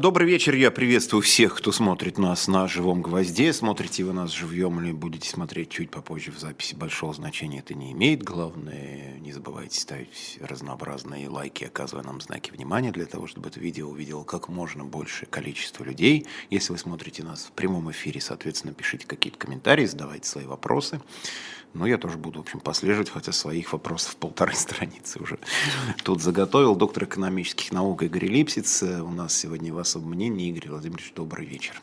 Добрый вечер, я приветствую всех, кто смотрит нас на живом гвозде. Смотрите вы нас живьем или будете смотреть чуть попозже в записи, большого значения это не имеет. Главное, не забывайте ставить разнообразные лайки, оказывая нам знаки внимания, для того, чтобы это видео увидело как можно большее количество людей. Если вы смотрите нас в прямом эфире, соответственно, пишите какие-то комментарии, задавайте свои вопросы. Но я тоже буду, в общем, послеживать, хотя своих вопросов полторы страницы уже тут заготовил. Доктор экономических наук Игорь Липсиц. У нас сегодня в особом мнении. Игорь Владимирович, добрый вечер.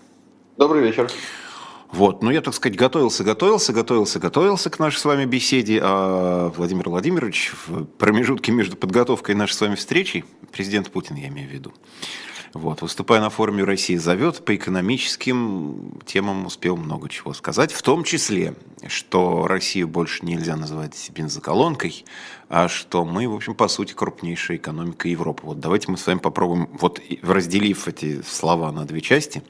Добрый вечер. Вот, ну я, так сказать, готовился, готовился, готовился, готовился к нашей с вами беседе, а Владимир Владимирович в промежутке между подготовкой и нашей с вами встречей, президент Путин, я имею в виду, вот, выступая на форуме «Россия зовет», по экономическим темам успел много чего сказать, в том числе, что Россию больше нельзя называть бензоколонкой, а что мы, в общем, по сути, крупнейшая экономика Европы. Вот давайте мы с вами попробуем, вот разделив эти слова на две части,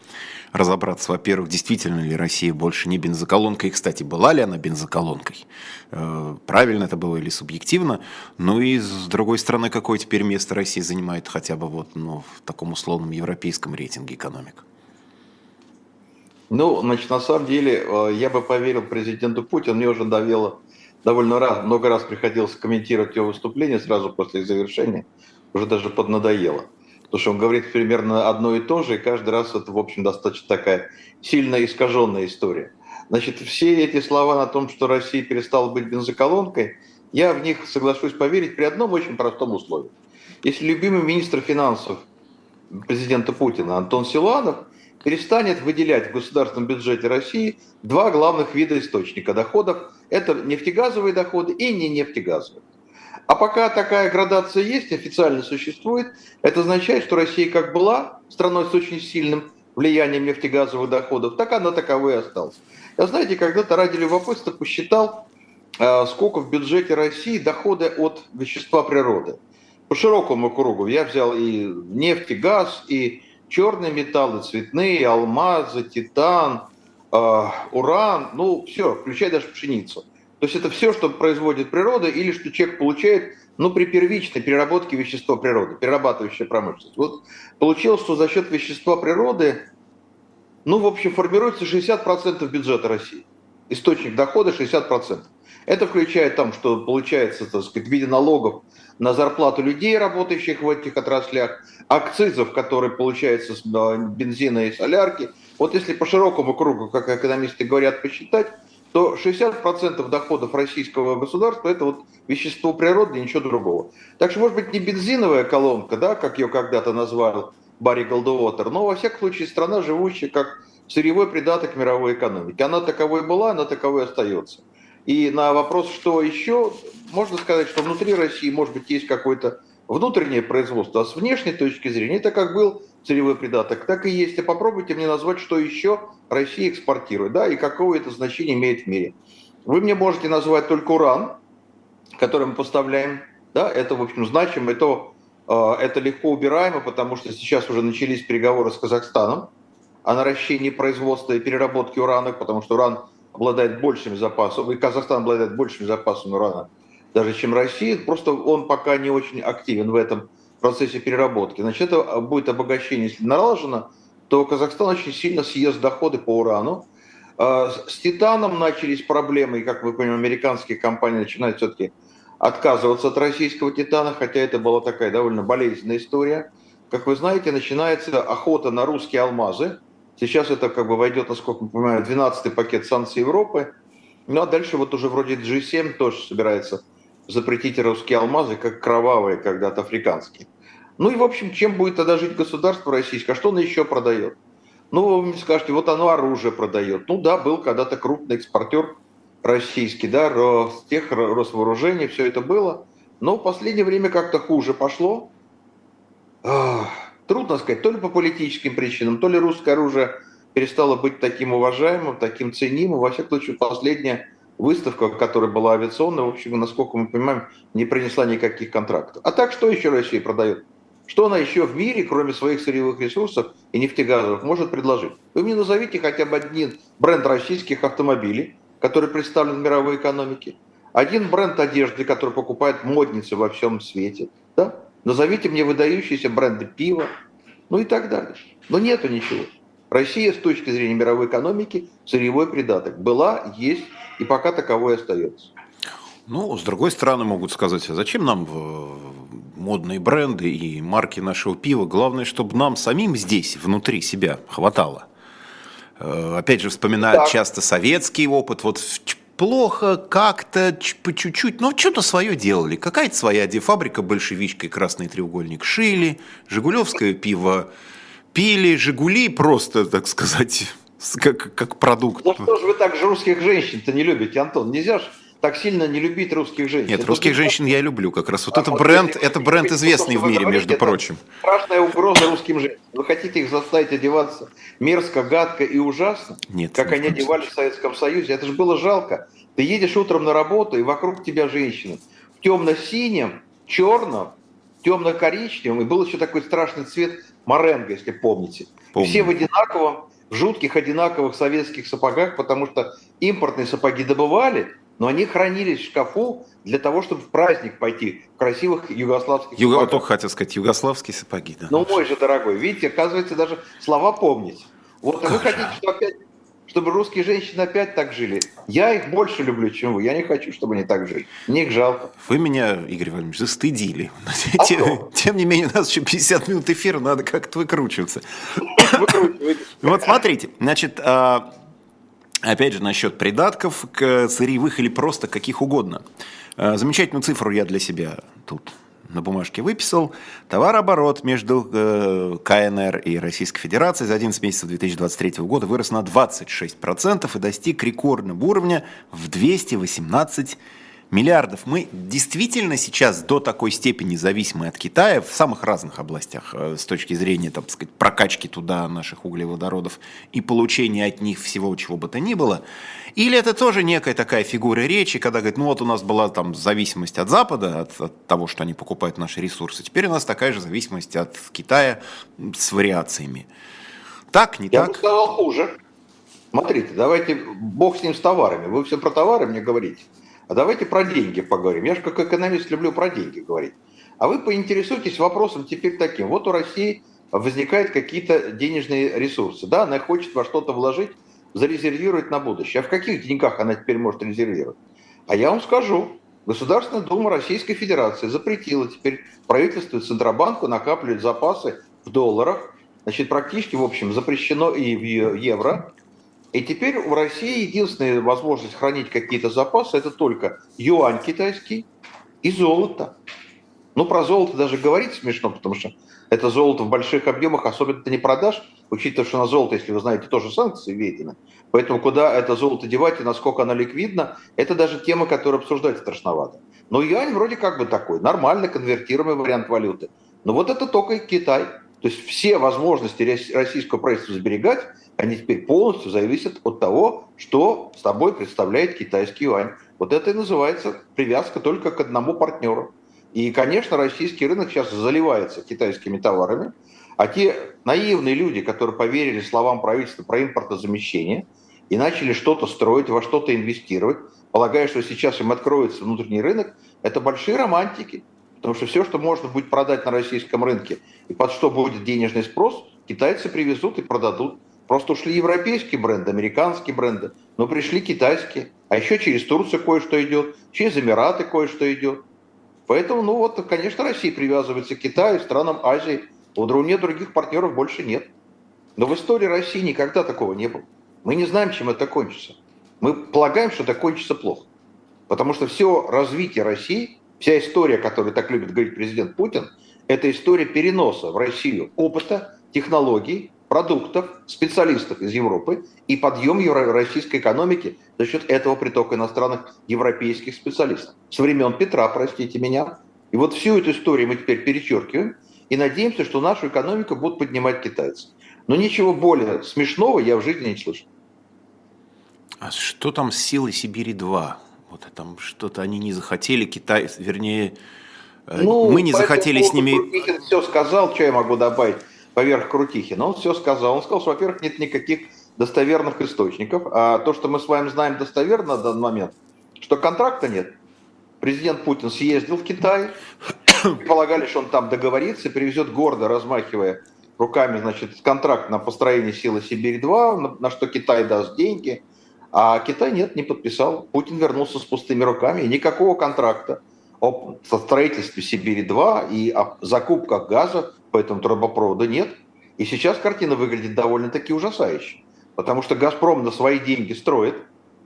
разобраться, во-первых, действительно ли Россия больше не бензоколонка, и, кстати, была ли она бензоколонкой, э, правильно это было или субъективно, ну и, с другой стороны, какое теперь место Россия занимает хотя бы вот, ну, в таком условном европейском рейтинге экономик? Ну, значит, на самом деле, э, я бы поверил президенту Путину, мне уже довело довольно раз, много раз приходилось комментировать его выступление сразу после их завершения, уже даже поднадоело. Потому что он говорит примерно одно и то же, и каждый раз это, в общем, достаточно такая сильно искаженная история. Значит, все эти слова о том, что Россия перестала быть бензоколонкой, я в них соглашусь поверить при одном очень простом условии. Если любимый министр финансов президента Путина Антон Силанов перестанет выделять в государственном бюджете России два главных вида источника доходов. Это нефтегазовые доходы и не нефтегазовые. А пока такая градация есть, официально существует, это означает, что Россия как была страной с очень сильным влиянием нефтегазовых доходов, так она таковой и осталась. Я, знаете, когда-то ради любопытства посчитал, э, сколько в бюджете России доходы от вещества природы. По широкому кругу. Я взял и нефть, и газ, и черные металлы, цветные, алмазы, титан, э, уран, ну все, включая даже пшеницу. То есть это все, что производит природа или что человек получает ну, при первичной переработке вещества природы, перерабатывающая промышленность. Вот получилось, что за счет вещества природы, ну, в общем, формируется 60% бюджета России. Источник дохода 60%. Это включает там, что получается, так сказать, в виде налогов на зарплату людей, работающих в этих отраслях, акцизов, которые получаются с бензина и солярки. Вот если по широкому кругу, как экономисты говорят, посчитать, то 60% доходов российского государства – это вот вещество природы ничего другого. Так что, может быть, не бензиновая колонка, да, как ее когда-то назвал Барри Голдуотер, но, во всяком случае, страна, живущая как сырьевой придаток мировой экономики. Она таковой была, она таковой остается. И на вопрос, что еще, можно сказать, что внутри России, может быть, есть какое-то внутреннее производство, а с внешней точки зрения это как был сырьевой придаток, так и есть. А попробуйте мне назвать, что еще Россия экспортирует, да, и какое это значение имеет в мире. Вы мне можете назвать только уран, который мы поставляем, да, это, в общем, значимо, это, э, это легко убираемо, потому что сейчас уже начались переговоры с Казахстаном о наращении производства и переработки урана, потому что уран обладает большими запасами, и Казахстан обладает большими запасами урана, даже чем Россия, просто он пока не очень активен в этом процессе переработки. Значит, это будет обогащение, если налажено, то Казахстан очень сильно съест доходы по урану. А, с титаном начались проблемы, и, как вы понимаете, американские компании начинают все-таки отказываться от российского титана, хотя это была такая довольно болезненная история. Как вы знаете, начинается охота на русские алмазы. Сейчас это как бы войдет, насколько я понимаю, 12-й пакет санкций Европы. Ну а дальше вот уже вроде G7 тоже собирается запретить русские алмазы, как кровавые когда-то африканские. Ну и, в общем, чем будет тогда жить государство российское? А что оно еще продает? Ну, вы мне скажете, вот оно оружие продает. Ну да, был когда-то крупный экспортер российский, да, тех Росвооружений, все это было. Но в последнее время как-то хуже пошло. Трудно сказать, то ли по политическим причинам, то ли русское оружие перестало быть таким уважаемым, таким ценимым. Во всяком случае, последняя выставка, которая была авиационная, в общем, насколько мы понимаем, не принесла никаких контрактов. А так что еще Россия продает? Что она еще в мире, кроме своих сырьевых ресурсов и нефтегазовых, может предложить? Вы мне назовите хотя бы один бренд российских автомобилей, который представлен в мировой экономике. Один бренд одежды, который покупает модницы во всем свете. Да? Назовите мне выдающиеся бренды пива, ну и так далее. Но нету ничего. Россия с точки зрения мировой экономики сырьевой придаток была, есть и пока таковой остается. Ну, с другой стороны, могут сказать, а зачем нам э, модные бренды и марки нашего пива? Главное, чтобы нам самим здесь, внутри себя, хватало. Э, опять же, вспоминают так. часто советский опыт. Вот плохо, как-то, по чуть-чуть, но что-то свое делали. Какая-то своя фабрика большевичкой «Красный треугольник» шили, «Жигулевское пиво» пили, «Жигули» просто, так сказать, как, как продукт. Ну что же вы так же русских женщин-то не любите, Антон? Нельзя же так сильно не любить русских женщин. Нет, это русских женщин я люблю как раз. Вот а это бренд, это бренд известный в мире, между прочим. Страшная угроза русским женщинам. Вы хотите их заставить одеваться мерзко, гадко и ужасно? Нет. Как они одевались в Советском Союзе. Это же было жалко. Ты едешь утром на работу, и вокруг тебя женщины. В темно-синем, черном, темно-коричневом, и был еще такой страшный цвет моренго, если помните. Помню. Все в одинаковом, в жутких одинаковых советских сапогах, потому что импортные сапоги добывали, но они хранились в шкафу для того, чтобы в праздник пойти в красивых югославских Юго... сапогах. Только хотел сказать, югославские сапоги. Да. Ну, мой же дорогой, видите, оказывается, даже слова помнить. Вот как вы хотите, чтобы опять чтобы русские женщины опять так жили. Я их больше люблю, чем вы. Я не хочу, чтобы они так жили. Мне их жалко. Вы меня, Игорь Владимирович, застыдили. А тем, тем не менее, у нас еще 50 минут эфира, надо как-то выкручиваться. Вот смотрите, значит, а, Опять же, насчет придатков, сырьевых или просто каких угодно. Э, замечательную цифру я для себя тут на бумажке выписал. Товарооборот между э, КНР и Российской Федерацией за 11 месяцев 2023 года вырос на 26% и достиг рекордного уровня в 218 миллиардов. Мы действительно сейчас до такой степени зависимы от Китая в самых разных областях э, с точки зрения, так сказать, прокачки туда наших углеводородов и получения от них всего, чего бы то ни было. Или это тоже некая такая фигура речи, когда говорит, ну вот у нас была там зависимость от Запада, от, от того, что они покупают наши ресурсы, теперь у нас такая же зависимость от Китая с вариациями. Так, не Я так? Я бы сказал хуже. Смотрите, давайте, бог с ним с товарами. Вы все про товары мне говорите. А давайте про деньги поговорим. Я же как экономист люблю про деньги говорить. А вы поинтересуйтесь вопросом теперь таким. Вот у России возникают какие-то денежные ресурсы. Да, она хочет во что-то вложить, зарезервировать на будущее. А в каких деньгах она теперь может резервировать? А я вам скажу. Государственная Дума Российской Федерации запретила теперь правительству и Центробанку накапливать запасы в долларах. Значит, практически, в общем, запрещено и в евро. И теперь в России единственная возможность хранить какие-то запасы – это только юань китайский и золото. Ну, про золото даже говорить смешно, потому что это золото в больших объемах особенно ты не продашь, учитывая, что на золото, если вы знаете, тоже санкции введены. Поэтому куда это золото девать и насколько оно ликвидно, это даже тема, которую обсуждать страшновато. Но юань вроде как бы такой, нормально конвертируемый вариант валюты. Но вот это только Китай. То есть все возможности российского правительства сберегать – они теперь полностью зависят от того, что с тобой представляет китайский юань. Вот это и называется привязка только к одному партнеру. И, конечно, российский рынок сейчас заливается китайскими товарами, а те наивные люди, которые поверили словам правительства про импортозамещение и начали что-то строить, во что-то инвестировать, полагая, что сейчас им откроется внутренний рынок, это большие романтики. Потому что все, что можно будет продать на российском рынке и под что будет денежный спрос, китайцы привезут и продадут. Просто ушли европейские бренды, американские бренды, но пришли китайские. А еще через Турцию кое-что идет, через Эмираты кое-что идет. Поэтому, ну вот, конечно, Россия привязывается к Китаю, странам Азии. У нет других партнеров больше нет. Но в истории России никогда такого не было. Мы не знаем, чем это кончится. Мы полагаем, что это кончится плохо. Потому что все развитие России, вся история, которую так любит говорить президент Путин, это история переноса в Россию опыта, технологий, продуктов, специалистов из Европы и подъем российской экономики за счет этого притока иностранных европейских специалистов. С времен Петра, простите меня. И вот всю эту историю мы теперь перечеркиваем и надеемся, что нашу экономику будут поднимать китайцы. Но ничего более смешного я в жизни не слышал. А что там с силой Сибири-2? Вот там что-то они не захотели, Китай, вернее, э, ну, мы не захотели с ними... Все сказал, что я могу добавить поверх Крутихи. Но он все сказал. Он сказал, что, во-первых, нет никаких достоверных источников. А то, что мы с вами знаем достоверно на данный момент, что контракта нет. Президент Путин съездил в Китай, полагали, что он там договорится, привезет гордо, размахивая руками, значит, контракт на построение силы Сибирь-2, на, на что Китай даст деньги, а Китай нет, не подписал. Путин вернулся с пустыми руками, и никакого контракта о строительстве Сибири-2 и о закупках газа по этому трубопроводу нет. И сейчас картина выглядит довольно-таки ужасающе. Потому что «Газпром» на свои деньги строит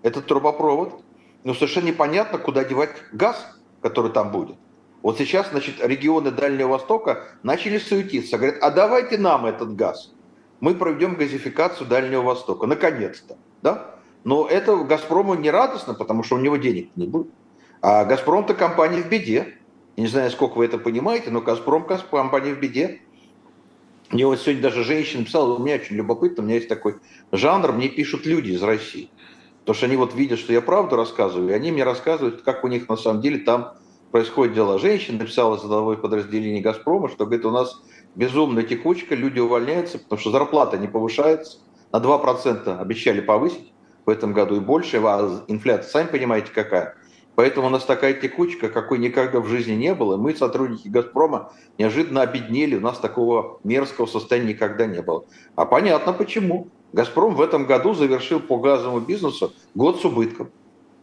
этот трубопровод, но совершенно непонятно, куда девать газ, который там будет. Вот сейчас, значит, регионы Дальнего Востока начали суетиться. Говорят, а давайте нам этот газ. Мы проведем газификацию Дальнего Востока. Наконец-то. Да? Но это «Газпрому» не радостно, потому что у него денег не будет. А «Газпром»-то компания в беде. Я не знаю, сколько вы это понимаете, но «Газпром» компания в беде. Мне вот сегодня даже женщина писала, у меня очень любопытно, у меня есть такой жанр, мне пишут люди из России. Потому что они вот видят, что я правду рассказываю, и они мне рассказывают, как у них на самом деле там происходит дела. Женщина написала задовое подразделение «Газпрома», что, говорит, у нас безумная текучка, люди увольняются, потому что зарплата не повышается. На 2% обещали повысить в этом году и больше, а инфляция, сами понимаете, какая. Поэтому у нас такая текучка, какой никогда в жизни не было. Мы, сотрудники «Газпрома», неожиданно обеднели, у нас такого мерзкого состояния никогда не было. А понятно почему. «Газпром» в этом году завершил по газовому бизнесу год с убытком.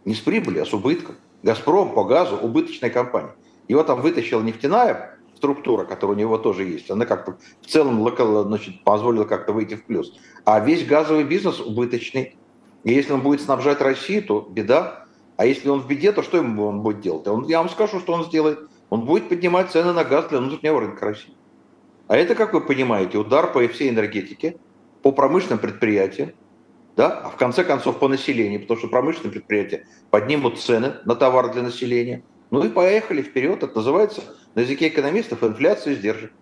Не с прибыли, а с убытком. «Газпром» по газу – убыточная компания. Его там вытащила нефтяная структура, которая у него тоже есть. Она как-то в целом значит, позволила как-то выйти в плюс. А весь газовый бизнес убыточный. И если он будет снабжать Россию, то беда. А если он в беде, то что ему он будет делать? Он, я вам скажу, что он сделает. Он будет поднимать цены на газ для внутреннего рынка России. А это, как вы понимаете, удар по всей энергетике, по промышленным предприятиям, да, а в конце концов по населению, потому что промышленные предприятия поднимут цены на товар для населения. Ну и поехали вперед. Это называется на языке экономистов инфляция сдержит.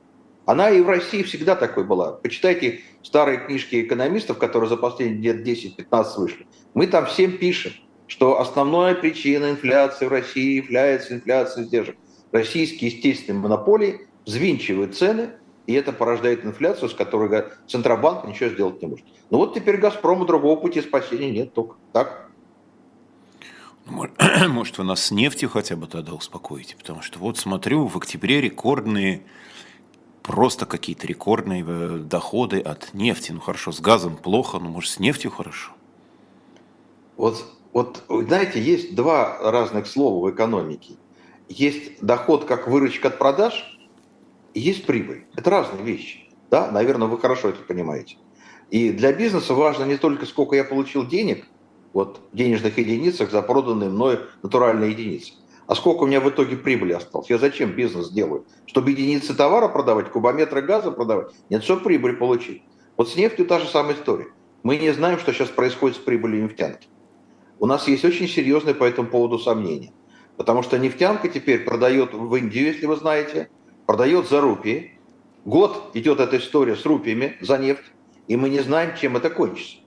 Она и в России всегда такой была. Почитайте старые книжки экономистов, которые за последние лет 10-15 вышли. Мы там всем пишем, что основная причина инфляции в России является инфляция издержек. Российские естественные монополии взвинчивают цены, и это порождает инфляцию, с которой Центробанк ничего сделать не может. Ну вот теперь «Газпрому» другого пути спасения нет только. Так? Может, вы нас с нефтью хотя бы тогда успокоите? Потому что вот смотрю, в октябре рекордные, просто какие-то рекордные э, доходы от нефти. Ну хорошо, с газом плохо, но может с нефтью хорошо? Вот вот, знаете, есть два разных слова в экономике. Есть доход как выручка от продаж, и есть прибыль. Это разные вещи. Да, наверное, вы хорошо это понимаете. И для бизнеса важно не только сколько я получил денег, вот в денежных единицах за проданные мной натуральные единицы, а сколько у меня в итоге прибыли осталось. Я зачем бизнес делаю? Чтобы единицы товара продавать, кубометры газа продавать? Нет, чтобы прибыль получить. Вот с нефтью та же самая история. Мы не знаем, что сейчас происходит с прибылью нефтянки у нас есть очень серьезные по этому поводу сомнения. Потому что нефтянка теперь продает в Индию, если вы знаете, продает за рупии. Год идет эта история с рупиями за нефть, и мы не знаем, чем это кончится.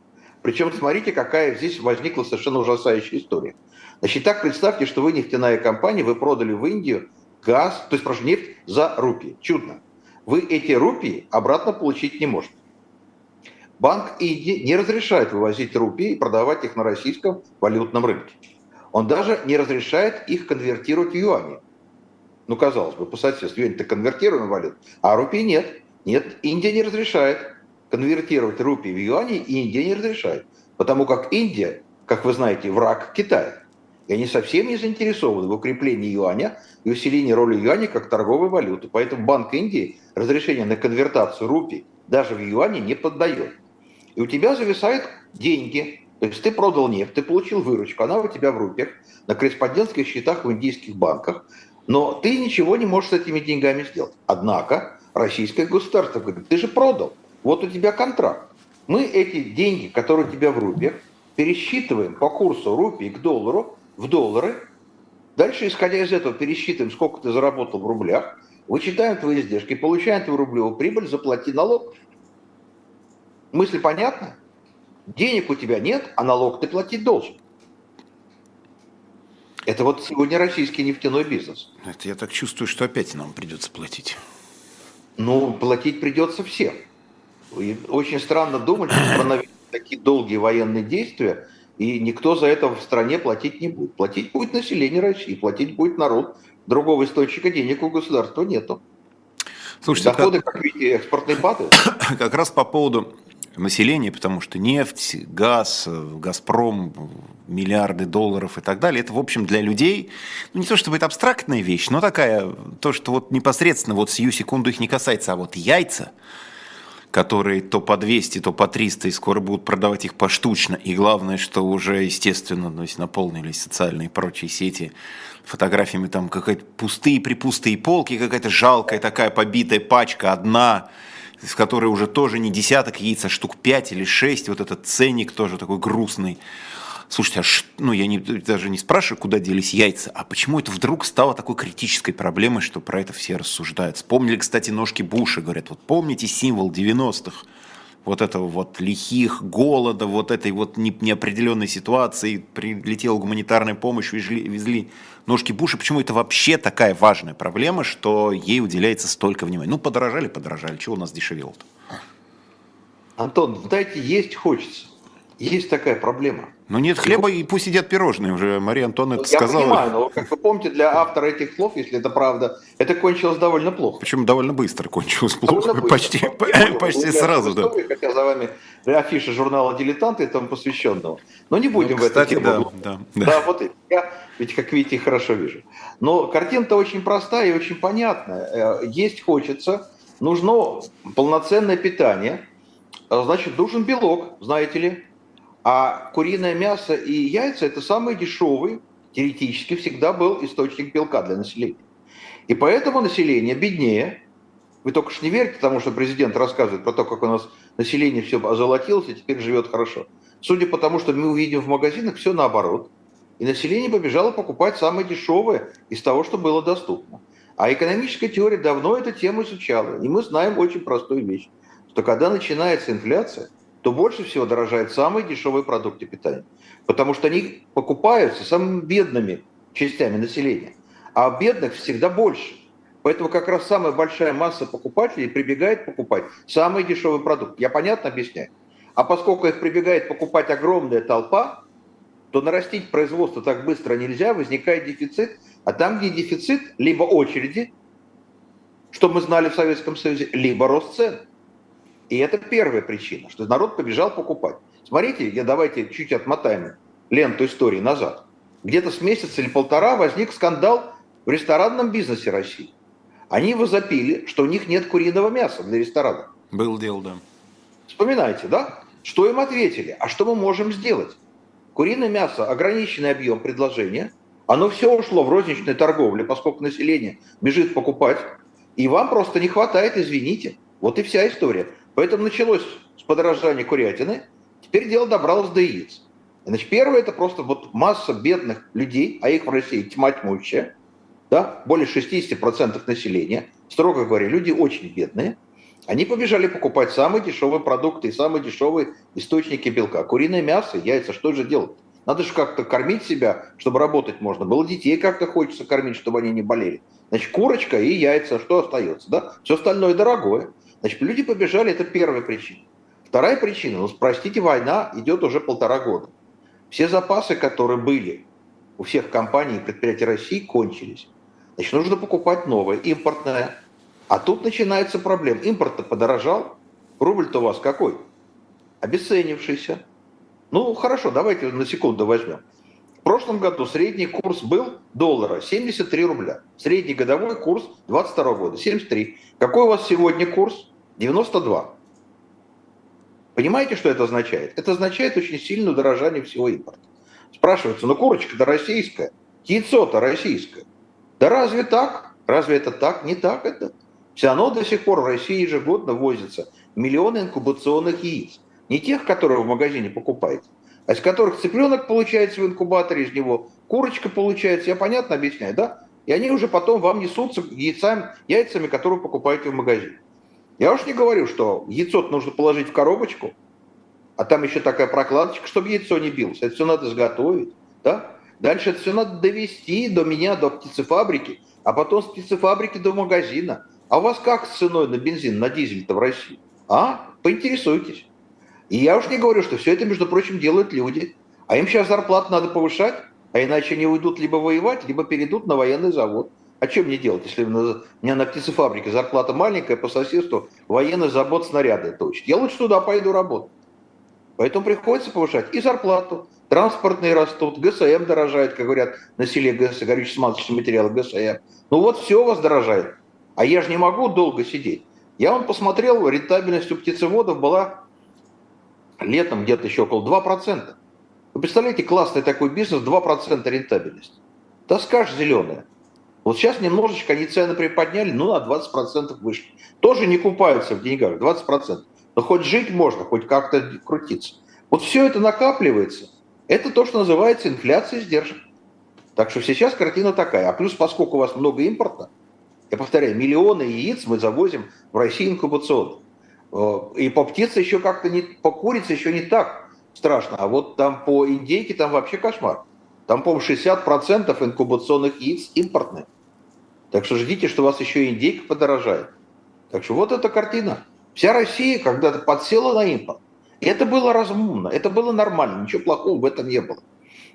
Причем смотрите, какая здесь возникла совершенно ужасающая история. Значит, так представьте, что вы нефтяная компания, вы продали в Индию газ, то есть, прошу, нефть за рупии. Чудно. Вы эти рупии обратно получить не можете. Банк Индии не разрешает вывозить рупии и продавать их на российском валютном рынке. Он даже не разрешает их конвертировать в юани. Ну, казалось бы, по соседству юань-то конвертируем валют, а рупии нет. Нет, Индия не разрешает конвертировать рупии в юани, и Индия не разрешает. Потому как Индия, как вы знаете, враг Китая. И они совсем не заинтересованы в укреплении юаня и усилении роли юаня как торговой валюты. Поэтому Банк Индии разрешение на конвертацию рупий даже в юане не поддает и у тебя зависают деньги. То есть ты продал нефть, ты получил выручку, она у тебя в рупиях, на корреспондентских счетах в индийских банках, но ты ничего не можешь с этими деньгами сделать. Однако российское государство говорит, ты же продал, вот у тебя контракт. Мы эти деньги, которые у тебя в рупиях, пересчитываем по курсу рупий к доллару в доллары, дальше, исходя из этого, пересчитываем, сколько ты заработал в рублях, вычитаем твои издержки, получаем твою рублевую прибыль, заплати налог. Мысль понятна? Денег у тебя нет, а налог ты платить должен. Это вот сегодня российский нефтяной бизнес. Это я так чувствую, что опять нам придется платить. Ну, платить придется всем. И очень странно думать, что такие долгие военные действия, и никто за это в стране платить не будет. Платить будет население России, платить будет народ. Другого источника денег у государства нету. Слушайте, Доходы, как, как видите, экспортные падают. Как раз по поводу населения, потому что нефть, газ, Газпром, миллиарды долларов и так далее, это, в общем, для людей, ну, не то чтобы это абстрактная вещь, но такая, то, что вот непосредственно вот сию секунду их не касается, а вот яйца, которые то по 200, то по 300, и скоро будут продавать их поштучно. И главное, что уже, естественно, то есть наполнились социальные и прочие сети фотографиями, там какая-то пустые-припустые полки, какая-то жалкая такая побитая пачка, одна, в которой уже тоже не десяток яиц, а штук 5 или 6, вот этот ценник тоже такой грустный. Слушайте, а ш... ну я не, даже не спрашиваю, куда делись яйца, а почему это вдруг стало такой критической проблемой, что про это все рассуждают. Вспомнили, кстати, ножки Буша, говорят, вот помните символ 90-х, вот этого вот лихих, голода, вот этой вот неопределенной ситуации, прилетела гуманитарная помощь, везли, везли ножки Буша. Почему это вообще такая важная проблема, что ей уделяется столько внимания? Ну, подорожали, подорожали. Чего у нас дешевело-то? Антон, знаете, есть хочется. Есть такая проблема. Ну нет хлеба, и пусть едят пирожные уже. Мария Антоновна это Я сказала. Я понимаю, но, как вы помните, для автора этих слов, если это правда, это кончилось довольно плохо. Почему довольно быстро кончилось плохо? Быстро. Почти, ну, почти сразу, да. Хотя за вами афиша журнала «Дилетанты» этому посвященного. Но не будем ну, кстати, в эту тему. Да, да, да. вот я, ведь, как видите, хорошо вижу. Но картина-то очень простая и очень понятная. Э, есть хочется, нужно полноценное питание, а, значит, нужен белок, знаете ли, а куриное мясо и яйца – это самый дешевый, теоретически, всегда был источник белка для населения. И поэтому население беднее. Вы только что не верите тому, что президент рассказывает про то, как у нас население все озолотилось и теперь живет хорошо. Судя по тому, что мы увидим в магазинах, все наоборот. И население побежало покупать самое дешевое из того, что было доступно. А экономическая теория давно эту тему изучала. И мы знаем очень простую вещь, что когда начинается инфляция, то больше всего дорожают самые дешевые продукты питания. Потому что они покупаются самыми бедными частями населения. А бедных всегда больше. Поэтому как раз самая большая масса покупателей прибегает покупать самый дешевый продукт. Я понятно объясняю? А поскольку их прибегает покупать огромная толпа, то нарастить производство так быстро нельзя, возникает дефицит. А там, где дефицит, либо очереди, что мы знали в Советском Союзе, либо рост цен. И это первая причина, что народ побежал покупать. Смотрите, я давайте чуть отмотаем ленту истории назад. Где-то с месяца или полтора возник скандал в ресторанном бизнесе России. Они возопили, что у них нет куриного мяса для ресторана. Был дело, да. Вспоминайте, да? Что им ответили? А что мы можем сделать? Куриное мясо, ограниченный объем предложения, оно все ушло в розничную торговлю, поскольку население бежит покупать, и вам просто не хватает, извините. Вот и вся история. Поэтому началось с подорожания курятины, теперь дело добралось до яиц. Значит, первое, это просто вот масса бедных людей, а их в России тьма тьмущая, да, более 60% населения, строго говоря, люди очень бедные, они побежали покупать самые дешевые продукты и самые дешевые источники белка. Куриное мясо, яйца, что же делать? Надо же как-то кормить себя, чтобы работать можно. Было детей как-то хочется кормить, чтобы они не болели. Значит, курочка и яйца, что остается, да? Все остальное дорогое. Значит, люди побежали, это первая причина. Вторая причина, ну, простите, война идет уже полтора года. Все запасы, которые были у всех компаний и предприятий России, кончились. Значит, нужно покупать новое, импортное. А тут начинается проблема. Импорт-то подорожал, рубль-то у вас какой? Обесценившийся. Ну, хорошо, давайте на секунду возьмем. В прошлом году средний курс был доллара 73 рубля. Средний годовой курс 22 года 73. Какой у вас сегодня курс? 92. Понимаете, что это означает? Это означает очень сильное удорожание всего импорта. Спрашивается, ну курочка-то российская, яйцо-то российское. Да разве так? Разве это так? Не так это. Все равно до сих пор в России ежегодно возится миллионы инкубационных яиц. Не тех, которые в магазине покупаете, а из которых цыпленок получается в инкубаторе, из него курочка получается. Я понятно объясняю, да? И они уже потом вам несутся яйцами, яйцами, которые вы покупаете в магазине. Я уж не говорю, что яйцо нужно положить в коробочку, а там еще такая прокладочка, чтобы яйцо не билось. Это все надо изготовить. Да? Дальше это все надо довести до меня, до птицефабрики, а потом с птицефабрики до магазина. А у вас как с ценой на бензин, на дизель-то в России? А? Поинтересуйтесь. И я уж не говорю, что все это, между прочим, делают люди. А им сейчас зарплату надо повышать, а иначе они уйдут либо воевать, либо перейдут на военный завод. А чем мне делать, если у меня на птицефабрике зарплата маленькая, по соседству военный забот снаряды точит? Я лучше туда пойду работать. Поэтому приходится повышать и зарплату, транспортные растут, ГСМ дорожает, как говорят на селе ГС, горюче-смазочные материалы ГСМ. Ну вот все у вас дорожает. А я же не могу долго сидеть. Я вам посмотрел, рентабельность у птицеводов была летом где-то еще около 2%. Вы представляете, классный такой бизнес, 2% рентабельность. Тоска же зеленая. Вот сейчас немножечко они цены приподняли, ну, на 20% выше. Тоже не купаются в деньгах, 20%. Но хоть жить можно, хоть как-то крутиться. Вот все это накапливается. Это то, что называется инфляция издержек. Так что сейчас картина такая. А плюс, поскольку у вас много импорта, я повторяю, миллионы яиц мы завозим в Россию инкубационно. Э, и по птице еще как-то не, по курице еще не так страшно. А вот там по индейке там вообще кошмар. Там, по-моему, 60% инкубационных яиц импортные. Так что ждите, что у вас еще и индейка подорожает. Так что вот эта картина. Вся Россия когда-то подсела на импорт. И это было разумно, это было нормально, ничего плохого в этом не было.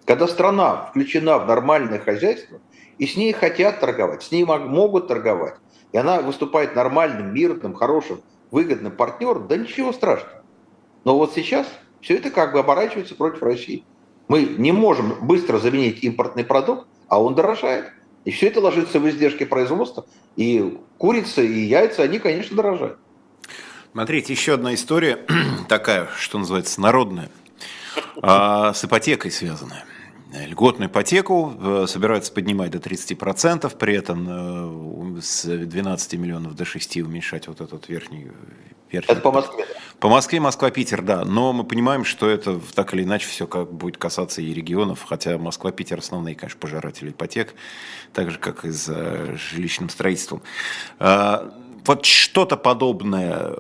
Когда страна включена в нормальное хозяйство, и с ней хотят торговать, с ней могут торговать, и она выступает нормальным, мирным, хорошим, выгодным партнером, да ничего страшного. Но вот сейчас все это как бы оборачивается против России. Мы не можем быстро заменить импортный продукт, а он дорожает. И все это ложится в издержки производства. И курица, и яйца, они, конечно, дорожают. Смотрите, еще одна история такая, что называется, народная, а, с ипотекой связанная льготную ипотеку э, собираются поднимать до 30%, при этом э, с 12 миллионов до 6 уменьшать вот этот верхний... верхний это по Москве? По Москве, Москва-Питер, да. Но мы понимаем, что это так или иначе все как будет касаться и регионов, хотя Москва-Питер основные, конечно, пожиратели ипотек, так же, как и за жилищным строительством. А, вот что-то подобное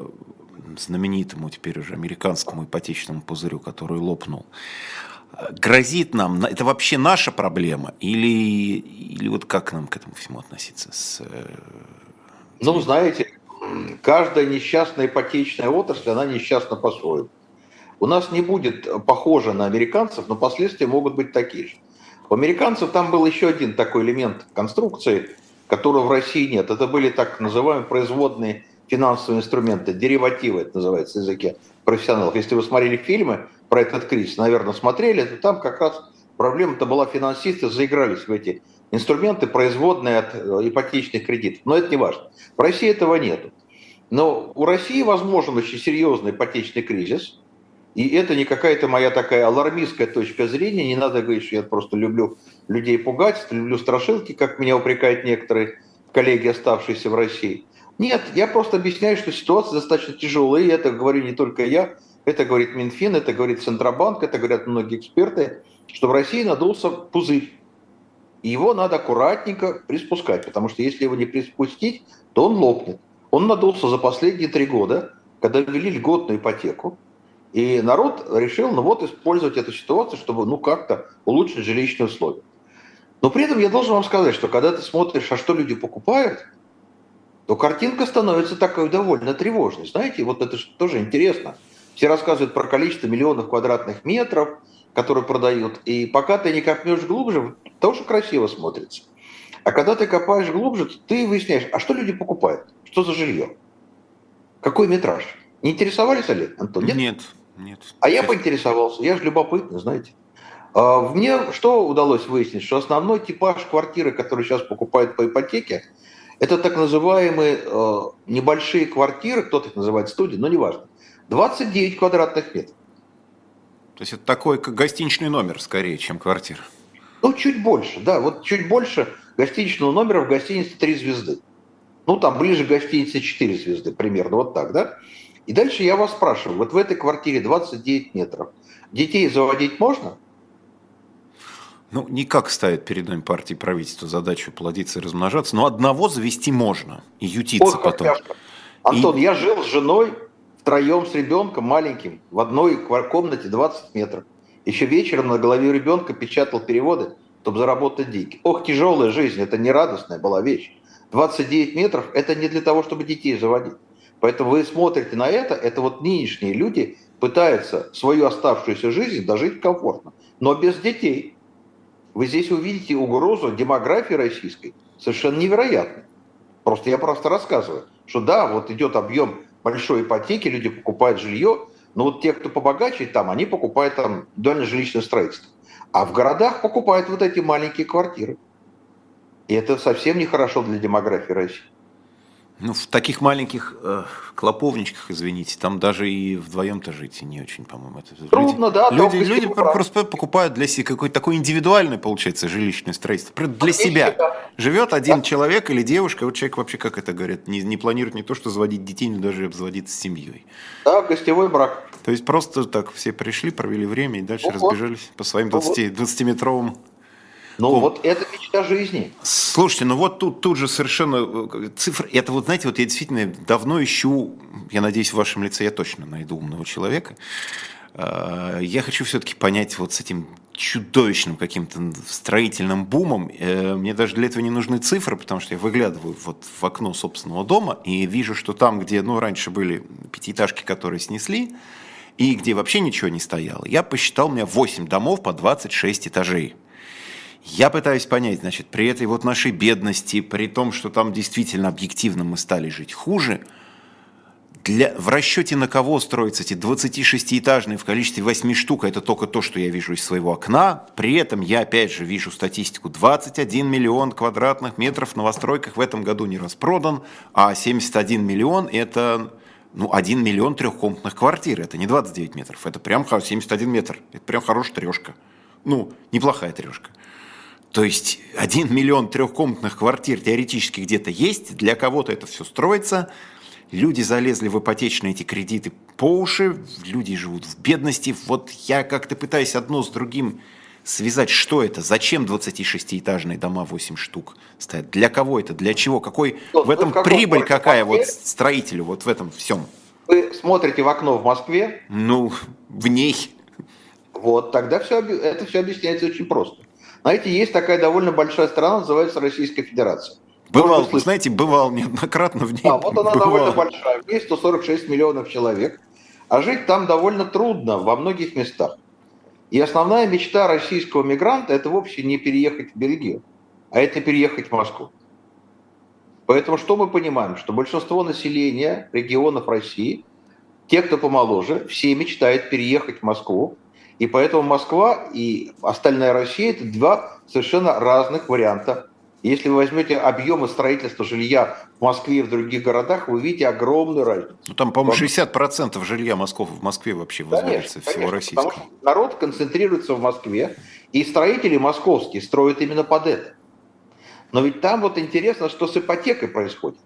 знаменитому теперь уже американскому ипотечному пузырю, который лопнул грозит нам, это вообще наша проблема? Или, или вот как нам к этому всему относиться? С, э, ну, знаете, каждая несчастная ипотечная отрасль, она несчастна по-своему. У нас не будет похоже на американцев, но последствия могут быть такие же. У американцев там был еще один такой элемент конструкции, которого в России нет. Это были так называемые производные финансовые инструменты, деривативы, это называется в языке профессионалов. Если вы смотрели фильмы про этот кризис, наверное, смотрели, то там как раз проблема-то была, финансисты заигрались в эти инструменты, производные от э, ипотечных кредитов. Но это не важно. В России этого нет. Но у России возможен очень серьезный ипотечный кризис, и это не какая-то моя такая алармистская точка зрения. Не надо говорить, что я просто люблю людей пугать, люблю страшилки, как меня упрекают некоторые коллеги, оставшиеся в России. Нет, я просто объясняю, что ситуация достаточно тяжелая, и это говорю не только я, это говорит Минфин, это говорит Центробанк, это говорят многие эксперты, что в России надулся пузырь. И его надо аккуратненько приспускать, потому что если его не приспустить, то он лопнет. Он надулся за последние три года, когда ввели льготную ипотеку, и народ решил, ну вот, использовать эту ситуацию, чтобы, ну, как-то улучшить жилищные условия. Но при этом я должен вам сказать, что когда ты смотришь, а что люди покупают – то картинка становится такой довольно тревожной. Знаете, вот это же тоже интересно. Все рассказывают про количество миллионов квадратных метров, которые продают, и пока ты не копнешь глубже, тоже красиво смотрится. А когда ты копаешь глубже, ты выясняешь, а что люди покупают? Что за жилье? Какой метраж? Не интересовались, Олег, Антон? Нет, нет. нет. А я поинтересовался, я же любопытный, знаете. А, мне что удалось выяснить? Что основной типаж квартиры, который сейчас покупают по ипотеке, это так называемые э, небольшие квартиры, кто-то их называет студии, но неважно. 29 квадратных метров. То есть это такой гостиничный номер скорее, чем квартира? Ну, чуть больше, да. Вот чуть больше гостиничного номера в гостинице 3 звезды. Ну, там ближе к гостинице 4 звезды, примерно вот так, да? И дальше я вас спрашиваю, вот в этой квартире 29 метров, детей заводить можно? Ну, никак ставит перед нами партии правительства задачу плодиться и размножаться, но одного завести можно и ютиться Ой, потом. Антон, и... я жил с женой втроем с ребенком маленьким в одной комнате 20 метров. Еще вечером на голове ребенка печатал переводы, чтобы заработать деньги. Ох, тяжелая жизнь, это не радостная была вещь. 29 метров – это не для того, чтобы детей заводить. Поэтому вы смотрите на это, это вот нынешние люди пытаются свою оставшуюся жизнь дожить комфортно, но без детей. Вы здесь увидите угрозу демографии российской совершенно невероятный. Просто я просто рассказываю, что да, вот идет объем большой ипотеки, люди покупают жилье, но вот те, кто побогаче там, они покупают там индивидуальное жилищное строительство. А в городах покупают вот эти маленькие квартиры. И это совсем нехорошо для демографии России. Ну, в таких маленьких э, клоповничках, извините, там даже и вдвоем-то жить не очень, по-моему. Это Трудно, люди, да. Люди, люди просто покупают для себя какое-то такое индивидуальное, получается, жилищное строительство. Для себя. Живет один да. человек или девушка, вот человек вообще, как это говорят, не, не планирует не то, что заводить детей, но даже обзаводиться семьей. Да, гостевой брак. То есть просто так все пришли, провели время и дальше Ого. разбежались по своим 20, 20-метровым ну Ком... вот это мечта жизни. Слушайте, ну вот тут, тут же совершенно э, цифры. Это вот, знаете, вот я действительно давно ищу, я надеюсь, в вашем лице я точно найду умного человека. А, я хочу все-таки понять вот с этим чудовищным каким-то строительным бумом. Э, мне даже для этого не нужны цифры, потому что я выглядываю вот в окно собственного дома и вижу, что там, где ну, раньше были пятиэтажки, которые снесли, и где вообще ничего не стояло, я посчитал, у меня 8 домов по 26 этажей. Я пытаюсь понять, значит, при этой вот нашей бедности, при том, что там действительно объективно мы стали жить хуже, для, в расчете на кого строятся эти 26-этажные в количестве 8 штук, это только то, что я вижу из своего окна. При этом я опять же вижу статистику. 21 миллион квадратных метров в новостройках в этом году не распродан, а 71 миллион это ну, 1 миллион трехкомнатных квартир. Это не 29 метров, это прям 71 метр. Это прям хорошая трешка. Ну, неплохая трешка. То есть один миллион трехкомнатных квартир теоретически где-то есть, для кого-то это все строится, люди залезли в ипотечные эти кредиты по уши, люди живут в бедности. Вот я как-то пытаюсь одно с другим связать, что это, зачем 26-этажные дома 8 штук стоят, для кого это, для чего, какой ну, в этом прибыль какая вот строителю, вот в этом всем. Вы смотрите в окно в Москве? Ну, в ней. Вот, тогда все, это все объясняется очень просто. Знаете, есть такая довольно большая страна, называется Российская Федерация. Бывал, знаете, бывал неоднократно в ней. Да, вот она бывал. довольно большая. В ней 146 миллионов человек. А жить там довольно трудно во многих местах. И основная мечта российского мигранта – это вовсе не переехать в Бельгию, а это переехать в Москву. Поэтому что мы понимаем? Что большинство населения регионов России, те, кто помоложе, все мечтают переехать в Москву, и поэтому Москва и остальная Россия – это два совершенно разных варианта. Если вы возьмете объемы строительства жилья в Москве и в других городах, вы увидите огромную разницу. Ну, там, по-моему, 60% жилья Москов, в Москве вообще возводится конечно, всего конечно, российского. Потому что народ концентрируется в Москве, и строители московские строят именно под это. Но ведь там вот интересно, что с ипотекой происходит.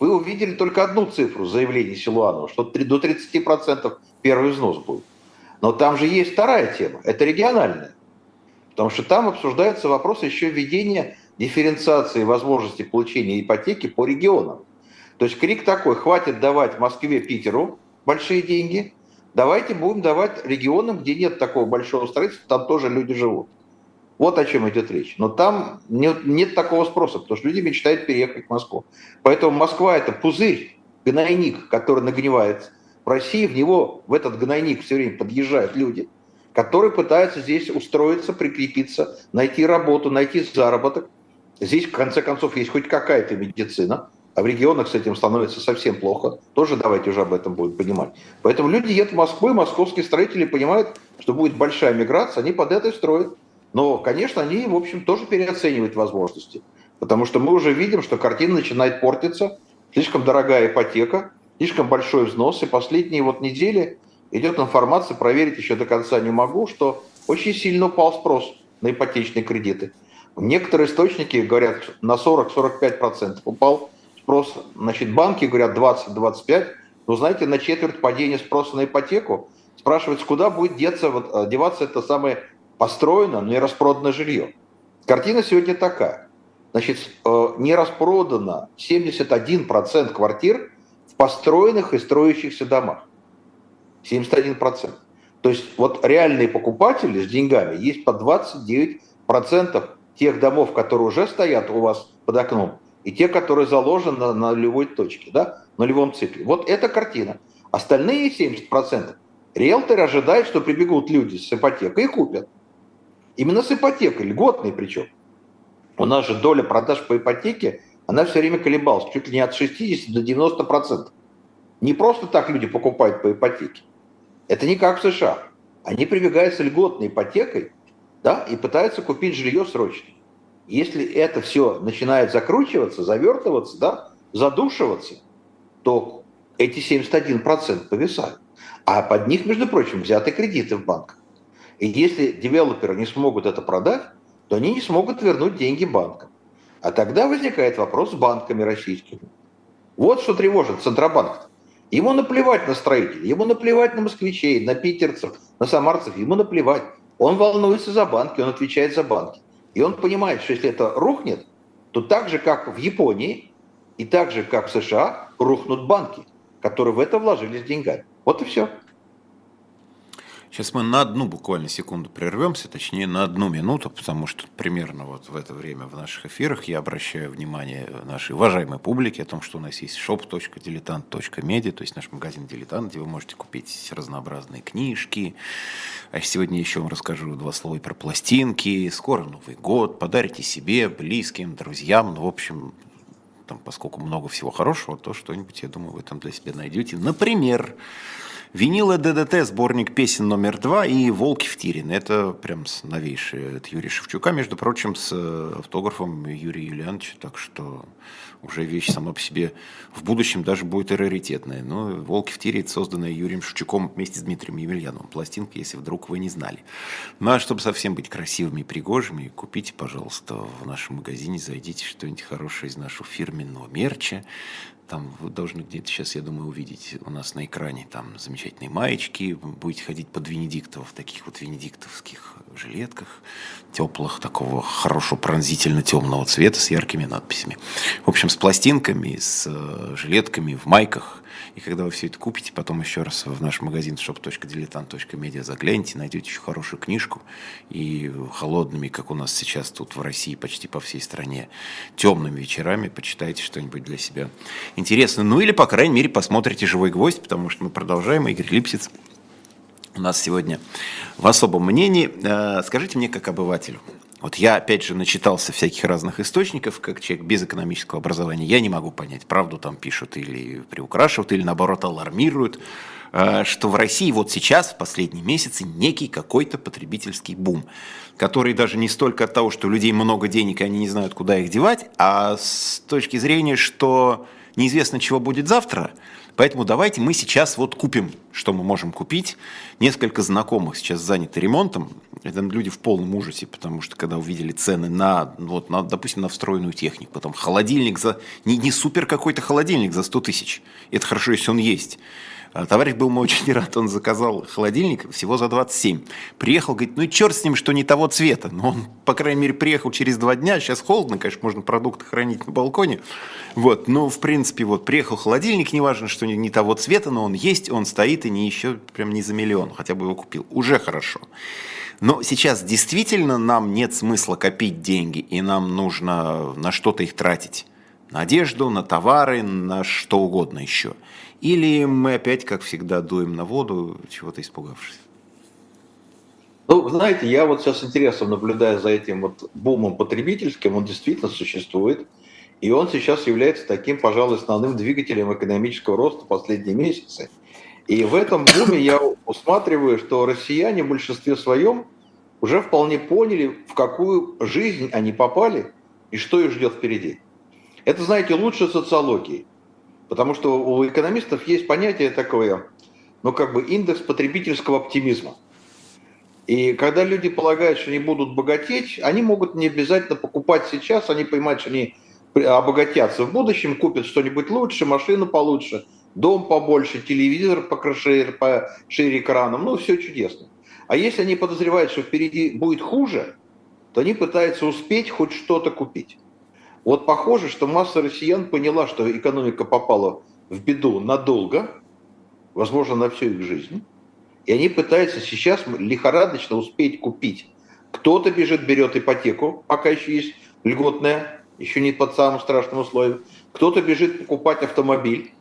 Вы увидели только одну цифру заявления Силуанова, что до 30% первый взнос будет. Но там же есть вторая тема, это региональная. Потому что там обсуждается вопрос еще введения дифференциации возможности получения ипотеки по регионам. То есть крик такой, хватит давать Москве, Питеру большие деньги, давайте будем давать регионам, где нет такого большого строительства, там тоже люди живут. Вот о чем идет речь. Но там нет, нет такого спроса, потому что люди мечтают переехать в Москву. Поэтому Москва – это пузырь, гнойник, который нагнивается в России в него, в этот гнойник все время подъезжают люди, которые пытаются здесь устроиться, прикрепиться, найти работу, найти заработок. Здесь, в конце концов, есть хоть какая-то медицина, а в регионах с этим становится совсем плохо. Тоже давайте уже об этом будем понимать. Поэтому люди едут в Москву, и московские строители понимают, что будет большая миграция, они под это строят. Но, конечно, они, в общем, тоже переоценивают возможности. Потому что мы уже видим, что картина начинает портиться, слишком дорогая ипотека, слишком большой взнос, и последние вот недели идет информация, проверить еще до конца не могу, что очень сильно упал спрос на ипотечные кредиты. Некоторые источники говорят, на 40-45% упал спрос. Значит, банки говорят 20-25%. Но знаете, на четверть падения спроса на ипотеку спрашивается, куда будет деться, вот, э, деваться это самое построенное, но не распроданное жилье. Картина сегодня такая. Значит, э, не распродано 71% квартир построенных и строящихся домах. 71%. То есть вот реальные покупатели с деньгами есть по 29% тех домов, которые уже стоят у вас под окном, и те, которые заложены на, на нулевой точке, да, нулевом цикле. Вот эта картина. Остальные 70% риэлторы ожидают, что прибегут люди с ипотекой и купят. Именно с ипотекой, льготной причем. у нас же доля продаж по ипотеке, она все время колебалась, чуть ли не от 60 до 90 процентов. Не просто так люди покупают по ипотеке. Это не как в США. Они прибегают льготной ипотекой да, и пытаются купить жилье срочно. Если это все начинает закручиваться, завертываться, да, задушиваться, то эти 71% повисают. А под них, между прочим, взяты кредиты в банках. И если девелоперы не смогут это продать, то они не смогут вернуть деньги банкам. А тогда возникает вопрос с банками российскими. Вот что тревожит Центробанк. Ему наплевать на строителей, ему наплевать на москвичей, на питерцев, на самарцев, ему наплевать. Он волнуется за банки, он отвечает за банки. И он понимает, что если это рухнет, то так же, как в Японии, и так же, как в США, рухнут банки, которые в это вложились деньгами. Вот и все. Сейчас мы на одну буквально секунду прервемся, точнее на одну минуту, потому что примерно вот в это время в наших эфирах я обращаю внимание нашей уважаемой публики о том, что у нас есть shop.diletant.media, то есть наш магазин «Дилетант», где вы можете купить разнообразные книжки. А сегодня еще вам расскажу два слова про пластинки. Скоро Новый год, подарите себе, близким, друзьям, ну, в общем, там, поскольку много всего хорошего, то что-нибудь, я думаю, вы там для себя найдете. Например, Винилы ДДТ, сборник песен номер два и «Волки в тире». Это прям новейшие от Юрия Шевчука, между прочим, с э, автографом Юрия Юлиановича, так что уже вещь сама по себе в будущем даже будет и раритетная. Но «Волки в тире» – это созданная Юрием Шевчуком вместе с Дмитрием Емельяновым. Пластинка, если вдруг вы не знали. Ну а чтобы совсем быть красивыми и пригожими, купите, пожалуйста, в нашем магазине, зайдите что-нибудь хорошее из нашего фирменного мерча. Там вы должны где-то сейчас, я думаю, увидеть у нас на экране там замечательные маечки. Будете ходить под Венедиктов в таких вот венедиктовских жилетках, теплых, такого хорошо пронзительно темного цвета с яркими надписями. В общем, с пластинками, с э, жилетками, в майках. И когда вы все это купите, потом еще раз в наш магазин shop.diletant.media загляните, найдете еще хорошую книжку. И холодными, как у нас сейчас тут в России, почти по всей стране, темными вечерами почитайте что-нибудь для себя интересное. Ну или, по крайней мере, посмотрите «Живой гвоздь», потому что мы продолжаем. Игорь Липсиц у нас сегодня в особом мнении. Э, скажите мне, как обывателю, вот я, опять же, начитался всяких разных источников, как человек без экономического образования. Я не могу понять, правду там пишут или приукрашивают, или наоборот алармируют, э, что в России вот сейчас, в последние месяцы, некий какой-то потребительский бум, который даже не столько от того, что у людей много денег, и они не знают, куда их девать, а с точки зрения, что неизвестно, чего будет завтра – Поэтому давайте мы сейчас вот купим, что мы можем купить. Несколько знакомых сейчас заняты ремонтом. Это люди в полном ужасе, потому что когда увидели цены на, вот, на допустим, на встроенную технику, потом холодильник за... Не, не супер какой-то холодильник за 100 тысяч. Это хорошо, если он есть. А товарищ был мой очень рад, он заказал холодильник всего за 27. Приехал, говорит, ну и черт с ним, что не того цвета. Но он, по крайней мере, приехал через два дня. Сейчас холодно, конечно, можно продукты хранить на балконе. Вот, но, в принципе, вот приехал холодильник, неважно, что не, не того цвета, но он есть, он стоит и не еще прям не за миллион, хотя бы его купил. Уже хорошо. Но сейчас действительно нам нет смысла копить деньги, и нам нужно на что-то их тратить. На одежду, на товары, на что угодно еще. Или мы опять, как всегда, дуем на воду, чего-то испугавшись? Ну, знаете, я вот сейчас интересом наблюдаю за этим вот бумом потребительским, он действительно существует, и он сейчас является таким, пожалуй, основным двигателем экономического роста последние месяцы. И в этом буме я усматриваю, что россияне в большинстве своем уже вполне поняли, в какую жизнь они попали и что их ждет впереди. Это, знаете, лучше социологии. Потому что у экономистов есть понятие такое, ну как бы индекс потребительского оптимизма. И когда люди полагают, что они будут богатеть, они могут не обязательно покупать сейчас, они понимают, что они обогатятся в будущем, купят что-нибудь лучше, машину получше, дом побольше, телевизор покрошее, по шире экраном, ну все чудесно. А если они подозревают, что впереди будет хуже, то они пытаются успеть хоть что-то купить. Вот похоже, что масса россиян поняла, что экономика попала в беду надолго, возможно, на всю их жизнь, и они пытаются сейчас лихорадочно успеть купить. Кто-то бежит, берет ипотеку, пока еще есть льготная, еще не под самым страшным условием. Кто-то бежит покупать автомобиль.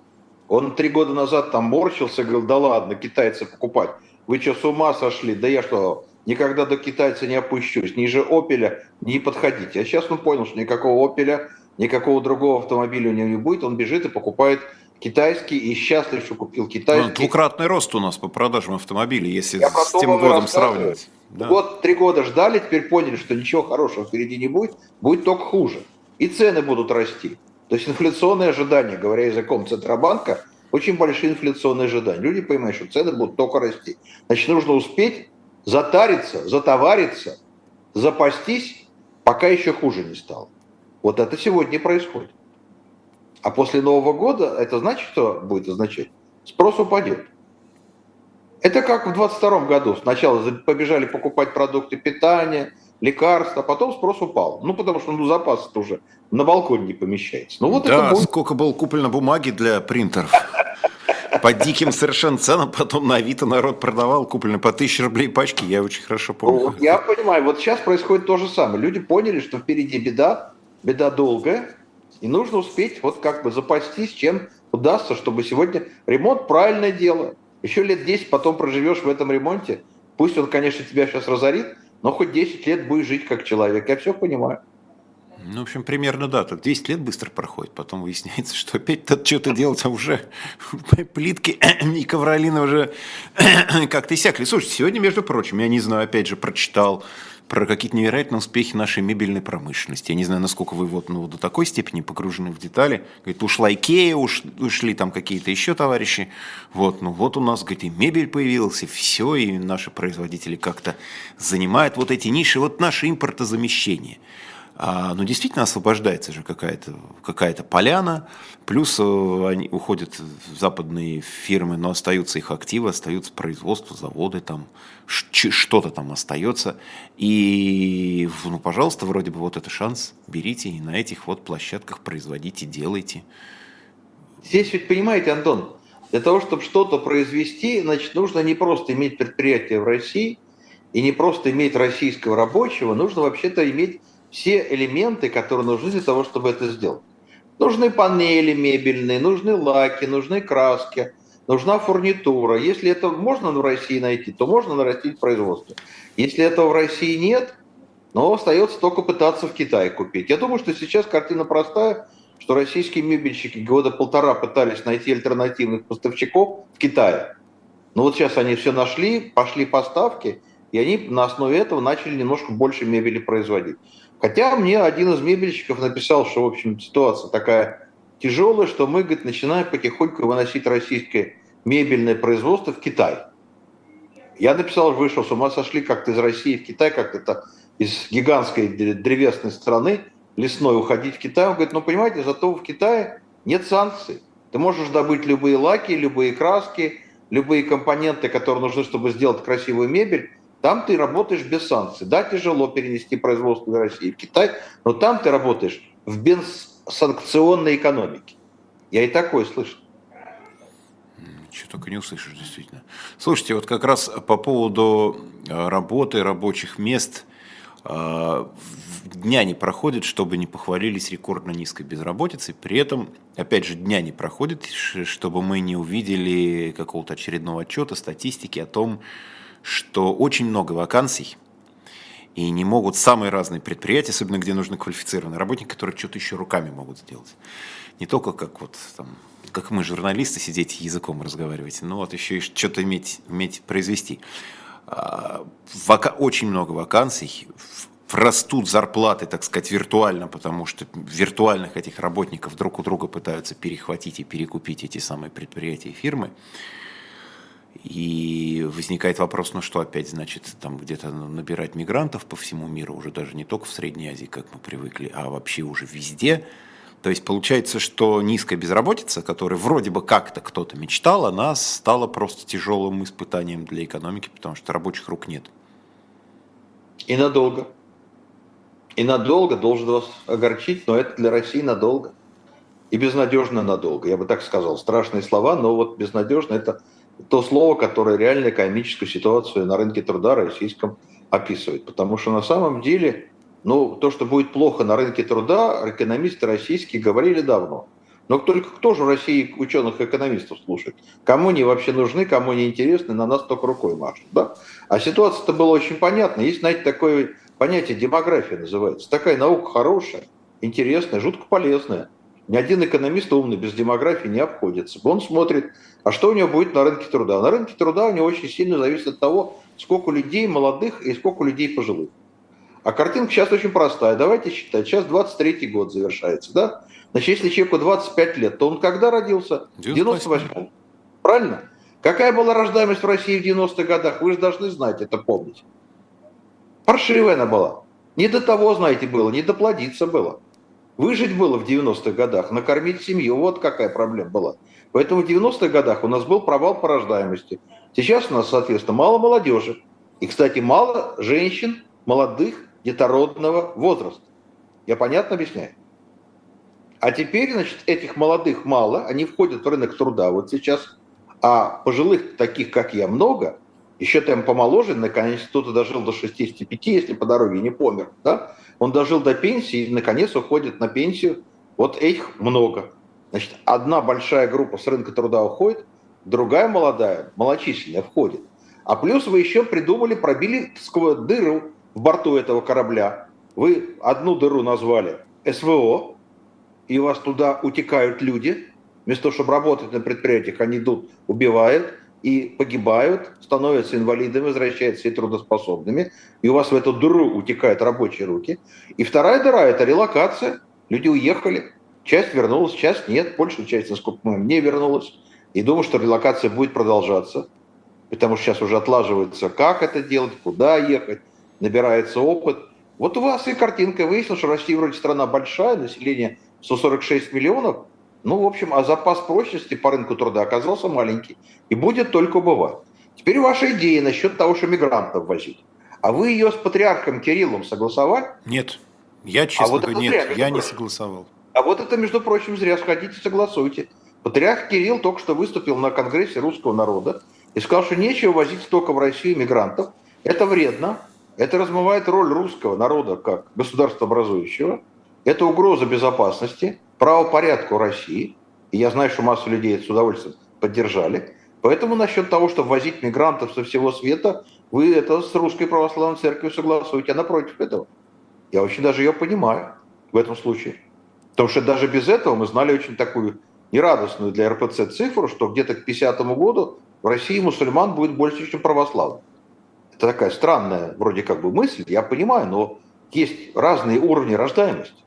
Он три года назад там морщился, говорил, да ладно, китайцы покупать. Вы что, с ума сошли? Да я что, никогда до китайца не опущусь, ниже «Опеля» не подходите. А сейчас он понял, что никакого «Опеля», никакого другого автомобиля у него не будет, он бежит и покупает китайский и счастлив, что купил китайский. Ну, двукратный рост у нас по продажам автомобилей, если Я с тем годом сравнивать. Да. Год, три года ждали, теперь поняли, что ничего хорошего впереди не будет, будет только хуже. И цены будут расти. То есть инфляционные ожидания, говоря языком Центробанка, очень большие инфляционные ожидания. Люди понимают, что цены будут только расти. Значит, нужно успеть затариться, затовариться, запастись, пока еще хуже не стало. Вот это сегодня происходит. А после Нового года это значит, что будет означать? Спрос упадет. Это как в 22 году. Сначала побежали покупать продукты питания, лекарства, а потом спрос упал. Ну, потому что ну, запас уже на балконе не помещается. Ну, вот да, это будет... сколько было куплено бумаги для принтеров. По диким совершенно ценам, потом на Авито народ продавал, куплено по тысяче рублей пачки, я очень хорошо помню. Ну, я понимаю, вот сейчас происходит то же самое. Люди поняли, что впереди беда, беда долгая, и нужно успеть вот как бы запастись, чем удастся, чтобы сегодня ремонт – правильное дело. Еще лет 10 потом проживешь в этом ремонте. Пусть он, конечно, тебя сейчас разорит, но хоть 10 лет будешь жить как человек. Я все понимаю. Ну, в общем, примерно, да. Так 10 лет быстро проходит. Потом выясняется, что опять тут что-то делать, а уже плитки и ковролины уже как-то иссякли. Слушайте, сегодня, между прочим, я не знаю, опять же, прочитал про какие-то невероятные успехи нашей мебельной промышленности. Я не знаю, насколько вы вот, ну, до такой степени погружены в детали. Говорит, ушла Икея, уш, ушли там какие-то еще товарищи. Вот, ну вот у нас, говорит, и мебель появилась, и все, и наши производители как-то занимают вот эти ниши. Вот наше импортозамещение – а, но действительно освобождается же какая-то какая поляна, плюс э, они уходят в западные фирмы, но остаются их активы, остаются производство, заводы, там что-то там остается. И, ну, пожалуйста, вроде бы вот это шанс, берите и на этих вот площадках производите, делайте. Здесь ведь, понимаете, Антон, для того, чтобы что-то произвести, значит, нужно не просто иметь предприятие в России и не просто иметь российского рабочего, нужно вообще-то иметь все элементы, которые нужны для того, чтобы это сделать. Нужны панели мебельные, нужны лаки, нужны краски, нужна фурнитура. Если это можно в России найти, то можно нарастить производство. Если этого в России нет, но остается только пытаться в Китае купить. Я думаю, что сейчас картина простая, что российские мебельщики года полтора пытались найти альтернативных поставщиков в Китае. Но вот сейчас они все нашли, пошли поставки, и они на основе этого начали немножко больше мебели производить. Хотя мне один из мебельщиков написал, что, в общем, ситуация такая тяжелая, что мы, говорит, начинаем потихоньку выносить российское мебельное производство в Китай. Я написал, вышел, с ума сошли как-то из России в Китай, как это из гигантской древесной страны лесной уходить в Китай. Он говорит, ну, понимаете, зато в Китае нет санкций. Ты можешь добыть любые лаки, любые краски, любые компоненты, которые нужны, чтобы сделать красивую мебель, там ты работаешь без санкций. Да, тяжело перенести производство из России в Китай, но там ты работаешь в бессанкционной экономике. Я и такое слышал. Чего только не услышишь, действительно. Слушайте, вот как раз по поводу э, работы, рабочих мест, э, дня не проходит, чтобы не похвалились рекордно низкой безработицей. При этом, опять же, дня не проходит, чтобы мы не увидели какого-то очередного отчета, статистики о том, что очень много вакансий, и не могут самые разные предприятия, особенно где нужны квалифицированные работники, которые что-то еще руками могут сделать. Не только как вот там, как мы, журналисты, сидеть языком разговаривать, но вот еще и что-то иметь, иметь произвести. А, вака- очень много вакансий, растут зарплаты, так сказать, виртуально, потому что виртуальных этих работников друг у друга пытаются перехватить и перекупить эти самые предприятия и фирмы. И возникает вопрос, ну что опять, значит, там где-то набирать мигрантов по всему миру, уже даже не только в Средней Азии, как мы привыкли, а вообще уже везде. То есть получается, что низкая безработица, которая вроде бы как-то кто-то мечтал, она стала просто тяжелым испытанием для экономики, потому что рабочих рук нет. И надолго. И надолго, должен вас огорчить, но это для России надолго. И безнадежно надолго, я бы так сказал. Страшные слова, но вот безнадежно это то слово, которое реально экономическую ситуацию на рынке труда российском описывает. Потому что на самом деле, ну, то, что будет плохо на рынке труда, экономисты российские говорили давно. Но только кто же в России ученых-экономистов слушает? Кому они вообще нужны, кому они интересны, на нас только рукой машут. Да? А ситуация-то была очень понятна. Есть, знаете, такое понятие демография называется. Такая наука хорошая, интересная, жутко полезная. Ни один экономист умный без демографии не обходится. Он смотрит, а что у него будет на рынке труда. На рынке труда у него очень сильно зависит от того, сколько людей молодых и сколько людей пожилых. А картинка сейчас очень простая. Давайте считать. Сейчас 23 год завершается, да? Значит, если человеку 25 лет, то он когда родился? В 98 Правильно? Какая была рождаемость в России в 90-х годах? Вы же должны знать это, помнить. Паршивая она была. Не до того, знаете, было, не доплодиться было. Выжить было в 90-х годах, накормить семью, вот какая проблема была. Поэтому в 90-х годах у нас был провал по рождаемости. Сейчас у нас, соответственно, мало молодежи. И, кстати, мало женщин молодых детородного возраста. Я понятно объясняю? А теперь, значит, этих молодых мало, они входят в рынок труда вот сейчас, а пожилых таких, как я, много, еще там помоложе, наконец кто-то дожил до 65, если по дороге не помер, да? он дожил до пенсии и, наконец, уходит на пенсию. Вот этих много. Значит, одна большая группа с рынка труда уходит, другая молодая, малочисленная, входит. А плюс вы еще придумали, пробили дыру в борту этого корабля. Вы одну дыру назвали СВО, и у вас туда утекают люди. Вместо того, чтобы работать на предприятиях, они идут, убивают и погибают, становятся инвалидами, возвращаются и трудоспособными. И у вас в эту дыру утекают рабочие руки. И вторая дыра – это релокация. Люди уехали, часть вернулась, часть нет. Большая часть, насколько мы не вернулась. И думаю, что релокация будет продолжаться. Потому что сейчас уже отлаживается, как это делать, куда ехать набирается опыт. Вот у вас и картинка. Выяснилось, что Россия вроде страна большая, население 146 миллионов. Ну, в общем, а запас прочности по рынку труда оказался маленький. И будет только убывать. Теперь ваша идея насчет того, что мигрантов возить. А вы ее с патриархом Кириллом согласовали? Нет. Я, честно а вот говоря, нет, зря, я не согласовал. А вот это, между прочим, зря. Сходите, согласуйте. Патриарх Кирилл только что выступил на Конгрессе русского народа и сказал, что нечего возить столько в Россию мигрантов. Это вредно. Это размывает роль русского народа как государства образующего. Это угроза безопасности, правопорядку России. И я знаю, что массу людей это с удовольствием поддержали. Поэтому насчет того, чтобы возить мигрантов со всего света, вы это с Русской Православной Церковью согласуете. Она против этого. Я очень даже ее понимаю в этом случае. Потому что даже без этого мы знали очень такую нерадостную для РПЦ цифру, что где-то к 50 году в России мусульман будет больше, чем православных. Это такая странная вроде как бы мысль, я понимаю, но есть разные уровни рождаемости.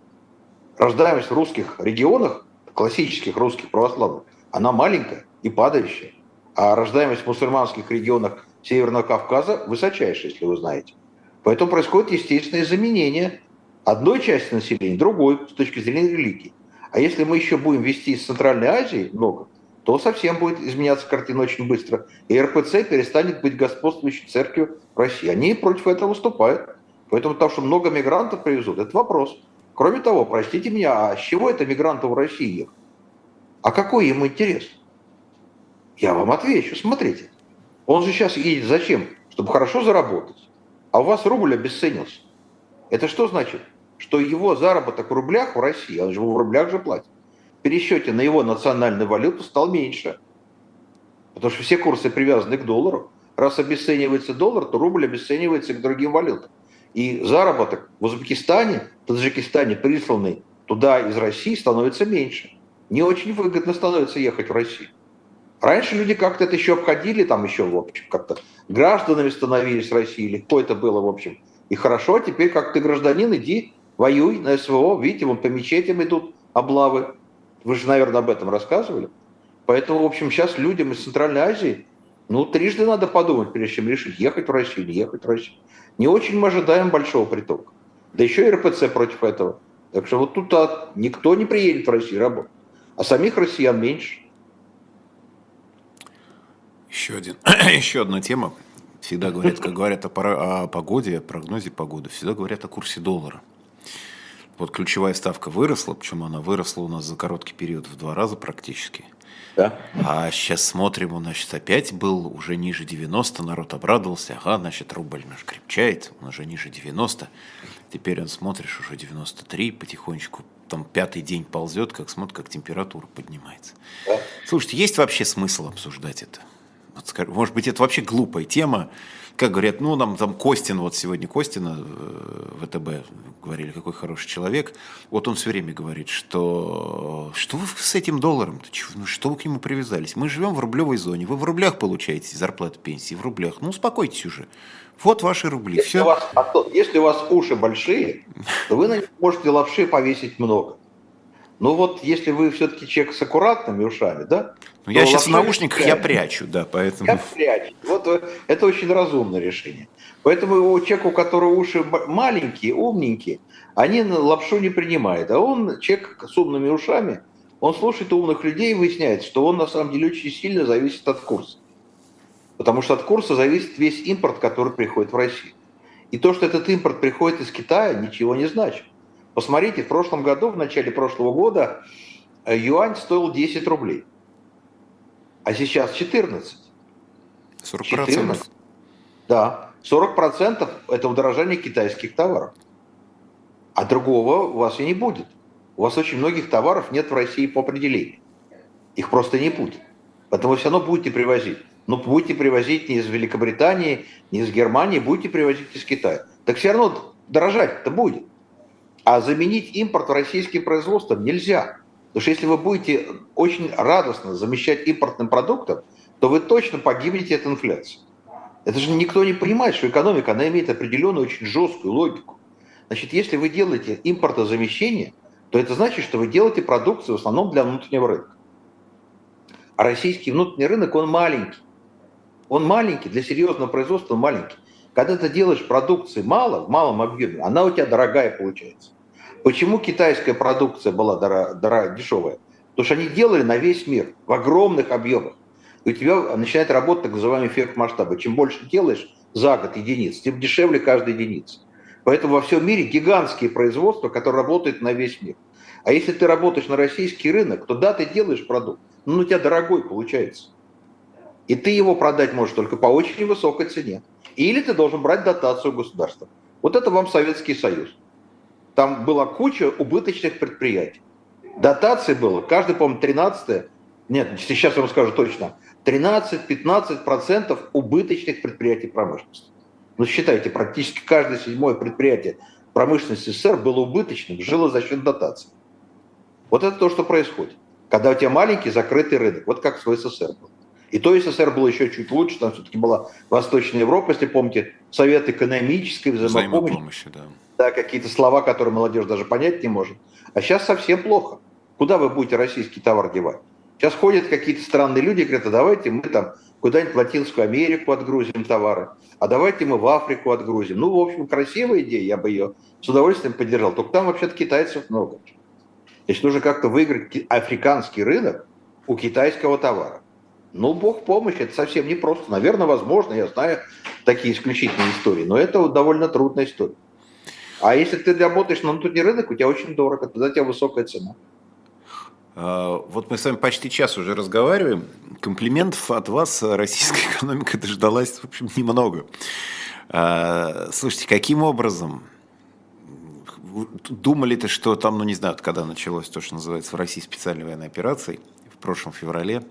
Рождаемость в русских регионах, классических русских православных, она маленькая и падающая. А рождаемость в мусульманских регионах Северного Кавказа высочайшая, если вы знаете. Поэтому происходит естественное заменение одной части населения другой с точки зрения религии. А если мы еще будем вести из Центральной Азии много, то совсем будет изменяться картина очень быстро. И РПЦ перестанет быть господствующей церковью России. Они против этого выступают. Поэтому того, что много мигрантов привезут, это вопрос. Кроме того, простите меня, а с чего это мигранты в России ехать? А какой им интерес? Я вам отвечу, смотрите. Он же сейчас едет зачем? Чтобы хорошо заработать. А у вас рубль обесценился. Это что значит? Что его заработок в рублях в России, он же в рублях же платит, пересчете на его национальную валюту стал меньше. Потому что все курсы привязаны к доллару. Раз обесценивается доллар, то рубль обесценивается к другим валютам. И заработок в Узбекистане, Таджикистане, присланный туда из России, становится меньше. Не очень выгодно становится ехать в Россию. Раньше люди как-то это еще обходили, там еще, в общем, как-то гражданами становились в России, легко это было, в общем. И хорошо, теперь как ты гражданин, иди, воюй на СВО, видите, вон по мечетям идут облавы, вы же, наверное, об этом рассказывали. Поэтому, в общем, сейчас людям из Центральной Азии, ну, трижды надо подумать, прежде чем решить, ехать в Россию, не ехать в Россию. Не очень мы ожидаем большого притока. Да еще и РПЦ против этого. Так что вот тут никто не приедет в Россию работать. А самих россиян меньше. Еще, один, еще одна тема. Всегда говорят, как говорят о, о погоде, о прогнозе погоды, всегда говорят о курсе доллара. Вот ключевая ставка выросла, причем она выросла у нас за короткий период в два раза практически. Да. А сейчас смотрим, он, значит, опять был уже ниже 90, народ обрадовался, ага, значит, рубль наш крепчает, он уже ниже 90. Теперь он смотришь, уже 93, потихонечку там пятый день ползет, как смотрит, как температура поднимается. Да. Слушайте, есть вообще смысл обсуждать это? Может быть, это вообще глупая тема. Как говорят, ну, нам там Костин, вот сегодня Костина в э, ВТБ говорили, какой хороший человек. Вот он все время говорит, что что вы с этим долларом? Ну, что вы к нему привязались? Мы живем в рублевой зоне. Вы в рублях получаете зарплату пенсии, в рублях. Ну, успокойтесь уже. Вот ваши рубли. Если, Все. У вас, если у вас уши большие, то вы на них можете лапши повесить много. Ну вот, если вы все-таки человек с аккуратными ушами, да? Ну, я сейчас в наушниках прячу. я прячу, да, поэтому... Я прячу. Вот э, это очень разумное решение. Поэтому у человека, у которого уши маленькие, умненькие, они лапшу не принимают. А он, человек с умными ушами, он слушает умных людей и выясняет, что он на самом деле очень сильно зависит от курса. Потому что от курса зависит весь импорт, который приходит в Россию. И то, что этот импорт приходит из Китая, ничего не значит. Посмотрите, в прошлом году, в начале прошлого года, э, юань стоил 10 рублей. А сейчас 14. 40%. 14. Да. 40% это удорожание китайских товаров. А другого у вас и не будет. У вас очень многих товаров нет в России по определению. Их просто не будет. Поэтому вы все равно будете привозить. Но будете привозить не из Великобритании, не из Германии, будете привозить из Китая. Так все равно дорожать-то будет. А заменить импорт российским производством нельзя. Потому что если вы будете очень радостно замещать импортным продуктом, то вы точно погибнете от инфляции. Это же никто не понимает, что экономика, она имеет определенную очень жесткую логику. Значит, если вы делаете импортозамещение, то это значит, что вы делаете продукцию в основном для внутреннего рынка. А российский внутренний рынок, он маленький. Он маленький, для серьезного производства он маленький. Когда ты делаешь продукции мало, в малом объеме, она у тебя дорогая получается. Почему китайская продукция была дорогая, дорогая, дешевая? Потому что они делали на весь мир в огромных объемах. И у тебя начинает работать так называемый эффект масштаба. Чем больше делаешь за год единиц, тем дешевле каждая единица. Поэтому во всем мире гигантские производства, которые работают на весь мир. А если ты работаешь на российский рынок, то да, ты делаешь продукт, но у тебя дорогой получается. И ты его продать можешь только по очень высокой цене. Или ты должен брать дотацию государства. Вот это вам Советский Союз. Там была куча убыточных предприятий. Дотации было, каждый, по-моему, 13 нет, сейчас я вам скажу точно, 13-15% убыточных предприятий промышленности. Ну, считайте, практически каждое седьмое предприятие промышленности СССР было убыточным, жило за счет дотаций. Вот это то, что происходит. Когда у тебя маленький закрытый рынок, вот как в СССР был. И то СССР было еще чуть лучше, там все-таки была Восточная Европа, если помните, Совет экономической взаимопомощи. взаимопомощи да. Да, какие-то слова, которые молодежь даже понять не может. А сейчас совсем плохо. Куда вы будете российский товар девать? Сейчас ходят какие-то странные люди и говорят, а давайте мы там куда-нибудь в Латинскую Америку отгрузим товары, а давайте мы в Африку отгрузим. Ну, в общем, красивая идея, я бы ее с удовольствием поддержал. Только там вообще-то китайцев много. Значит, нужно как-то выиграть африканский рынок у китайского товара. Ну, бог помощь, это совсем непросто. Наверное, возможно, я знаю такие исключительные истории, но это довольно трудная история. А если ты работаешь на внутренний рынок, у тебя очень дорого, тогда у тебя высокая цена. А, вот мы с вами почти час уже разговариваем. Комплиментов от вас российская экономика дождалась, в общем, немного. А, слушайте, каким образом думали-то, что там, ну не знаю, когда началось то, что называется в России специальной военной операцией, в прошлом феврале,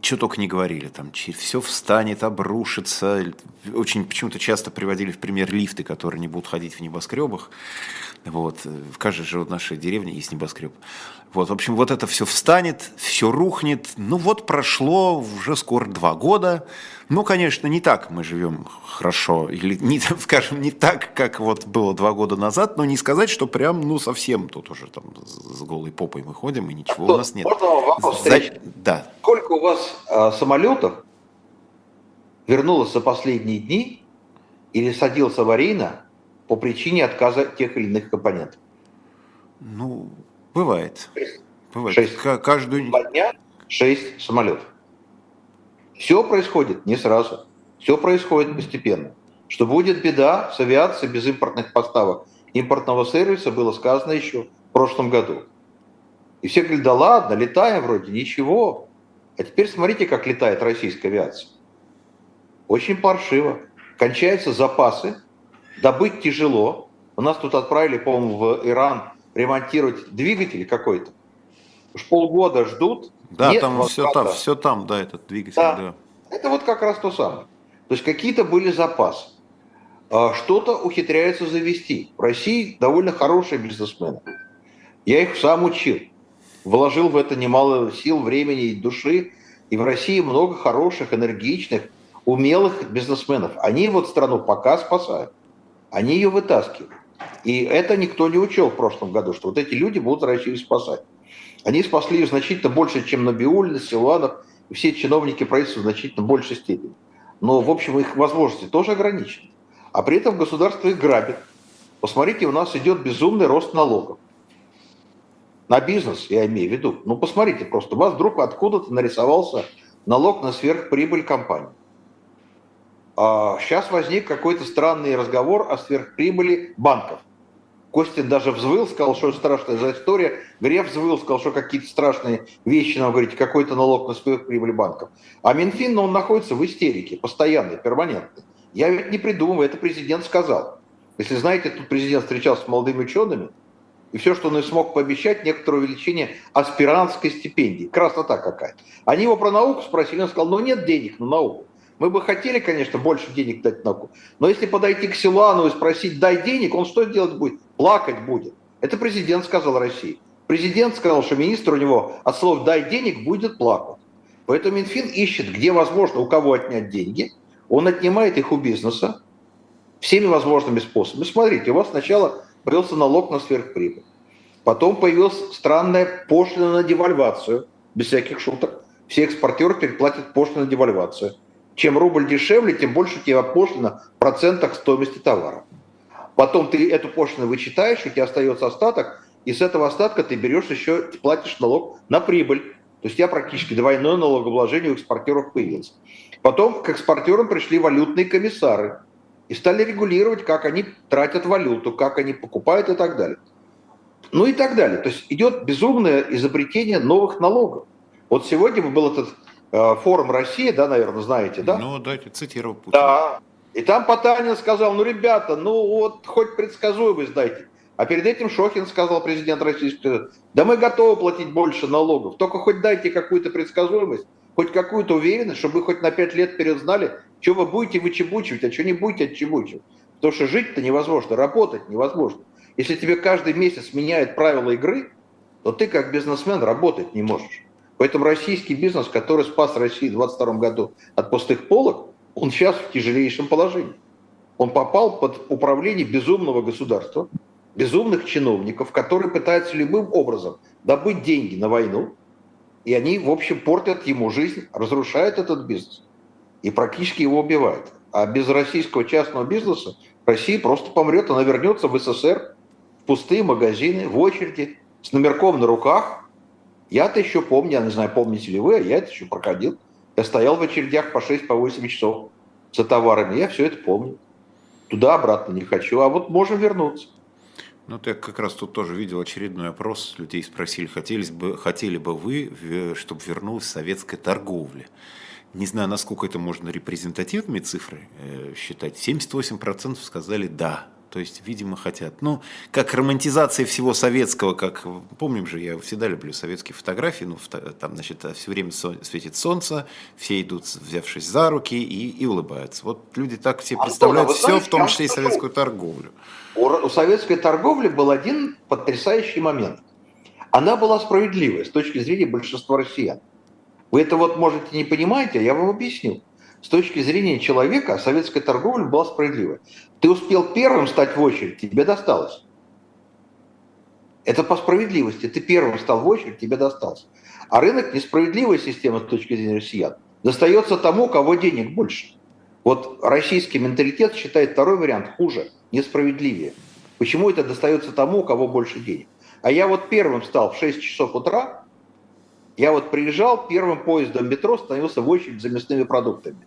что только не говорили, там все встанет, обрушится. Очень почему-то часто приводили в пример лифты, которые не будут ходить в небоскребах. Вот. В каждой же нашей деревне есть небоскреб. Вот, в общем, вот это все встанет, все рухнет. Ну вот прошло уже скоро два года. Ну, конечно, не так мы живем хорошо, или, не, скажем, не так, как вот было два года назад, но не сказать, что прям, ну, совсем тут уже там с голой попой мы ходим, и ничего а у нас нет. Можно вопрос За... Да. Сколько у вас э, самолетов вернулось за последние дни или садился аварийно по причине отказа тех или иных компонентов? Ну, бывает. Шесть. Бывает. Шесть. Каждую... Два дня шесть самолетов. Все происходит не сразу. Все происходит постепенно. Что будет беда с авиацией без импортных поставок импортного сервиса, было сказано еще в прошлом году. И все говорят, да ладно, летаем вроде, ничего. А теперь смотрите, как летает российская авиация. Очень паршиво. Кончаются запасы, добыть тяжело, У нас тут отправили, по-моему, в Иран ремонтировать двигатель какой-то. Уж полгода ждут. Да, Нет там все там, все там, да, этот двигатель. Да. да. Это вот как раз то самое. То есть какие-то были запасы. А что-то ухитряются завести. В России довольно хорошие бизнесмены. Я их сам учил. Вложил в это немало сил, времени и души. И в России много хороших, энергичных, умелых бизнесменов. Они вот страну пока спасают. Они ее вытаскивают. И это никто не учел в прошлом году, что вот эти люди будут Россию спасать. Они спасли ее значительно больше, чем Набиуллин, Силуанов и все чиновники правительства в значительно большей степени. Но, в общем, их возможности тоже ограничены. А при этом государство их грабит. Посмотрите, у нас идет безумный рост налогов. На бизнес, я имею в виду. Ну, посмотрите просто. У вас вдруг откуда-то нарисовался налог на сверхприбыль компании. А сейчас возник какой-то странный разговор о сверхприбыли банков. Костин даже взвыл, сказал, что страшная за история. Греф взвыл, сказал, что какие-то страшные вещи нам говорите, какой-то налог на сверхприбыль банков. А Минфин, ну, он находится в истерике, постоянной, перманентной. Я ведь не придумываю, это президент сказал. Если знаете, тут президент встречался с молодыми учеными, и все, что он смог пообещать, некоторое увеличение аспирантской стипендии. Красота какая-то. Они его про науку спросили, он сказал, ну нет денег на науку. Мы бы хотели, конечно, больше денег дать науку, но если подойти к Силану и спросить, дай денег, он что делать будет? Плакать будет. Это президент сказал России. Президент сказал, что министр у него от слов «дай денег» будет плакать. Поэтому Минфин ищет, где возможно, у кого отнять деньги – он отнимает их у бизнеса всеми возможными способами. Смотрите, у вас сначала появился налог на сверхприбыль. Потом появилась странная пошлина на девальвацию, без всяких шуток. Все экспортеры переплатят пошлину на девальвацию. Чем рубль дешевле, тем больше у тебя пошлина в процентах стоимости товара. Потом ты эту пошлину вычитаешь, у тебя остается остаток, и с этого остатка ты берешь еще, платишь налог на прибыль. То есть у тебя практически двойное налогообложение у экспортеров появилось. Потом к экспортерам пришли валютные комиссары и стали регулировать, как они тратят валюту, как они покупают и так далее. Ну и так далее. То есть идет безумное изобретение новых налогов. Вот сегодня был этот форум России, да, наверное, знаете, да? Ну, дайте цитировал Путин. Да. И там Потанин сказал, ну, ребята, ну вот хоть предсказуемость дайте. А перед этим Шохин сказал, президент Российской да мы готовы платить больше налогов, только хоть дайте какую-то предсказуемость, хоть какую-то уверенность, чтобы вы хоть на пять лет вперед знали, что вы будете вычебучивать, а что не будете отчебучивать. Потому что жить-то невозможно, работать невозможно. Если тебе каждый месяц меняют правила игры, то ты как бизнесмен работать не можешь. Поэтому российский бизнес, который спас Россию в 2022 году от пустых полок, он сейчас в тяжелейшем положении. Он попал под управление безумного государства, безумных чиновников, которые пытаются любым образом добыть деньги на войну, и они, в общем, портят ему жизнь, разрушают этот бизнес и практически его убивают. А без российского частного бизнеса Россия просто помрет, она вернется в СССР, в пустые магазины, в очереди, с номерком на руках. Я-то еще помню, я не знаю, помните ли вы, а я это еще проходил. Я стоял в очередях по 6-8 по часов за товарами, я все это помню. Туда-обратно не хочу, а вот можем вернуться. Ну, я как раз тут тоже видел очередной опрос. Людей спросили, хотели бы, хотели бы вы, чтобы вернулась советская торговля. Не знаю, насколько это можно репрезентативными цифры э, считать. 78% сказали «да». То есть, видимо, хотят. Ну, как романтизация всего советского, как, помним же, я всегда люблю советские фотографии, ну, там, значит, все время светит солнце, все идут, взявшись за руки и, и улыбаются. Вот люди так все представляют Антон, а все, знаете, в том числе и советскую торговлю. У советской торговли был один потрясающий момент. Она была справедливой с точки зрения большинства россиян. Вы это вот можете не понимаете, а я вам объясню. С точки зрения человека советская торговля была справедливой. Ты успел первым стать в очередь, тебе досталось. Это по справедливости. Ты первым стал в очередь, тебе досталось. А рынок несправедливая система с точки зрения россиян. Достается тому, кого денег больше. Вот российский менталитет считает второй вариант хуже, несправедливее. Почему это достается тому, у кого больше денег? А я вот первым стал в 6 часов утра, я вот приезжал первым поездом метро, становился в очередь за мясными продуктами.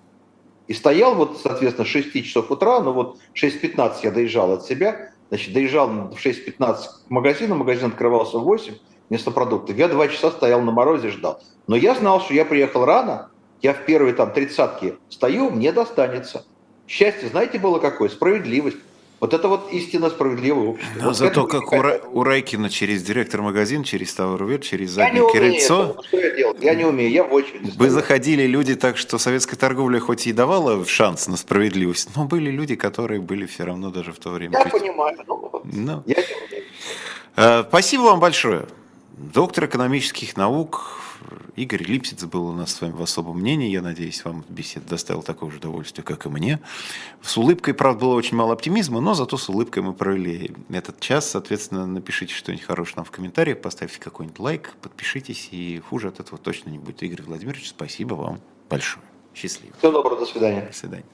И стоял вот, соответственно, с 6 часов утра, ну вот 6.15 я доезжал от себя, значит, доезжал в 6.15 к магазину, магазин открывался в 8, вместо продуктов. Я два часа стоял на морозе, ждал. Но я знал, что я приехал рано, я в первой там тридцатке стою, мне достанется. Счастье, знаете, было какое? Справедливость. Вот это вот истинно справедливое общество. Но вот зато как у, Ра- у Райкина через директор магазин, через Тауэрвет, через заднее я крыльцо. Что я делал? Я не умею, я в очереди. Вы заходили люди так, что советская торговля хоть и давала шанс на справедливость, но были люди, которые были все равно даже в то время. Я понимаю. Ну, Ну. Я не умею. Э, Спасибо вам большое. Доктор экономических наук Игорь Липсиц был у нас с вами в особом мнении. Я надеюсь, вам беседа доставила такое же удовольствие, как и мне. С улыбкой, правда, было очень мало оптимизма, но зато с улыбкой мы провели этот час. Соответственно, напишите что-нибудь хорошее нам в комментариях, поставьте какой-нибудь лайк, подпишитесь, и хуже от этого точно не будет. Игорь Владимирович, спасибо вам большое. Счастливо. Всего доброго, до свидания. До свидания.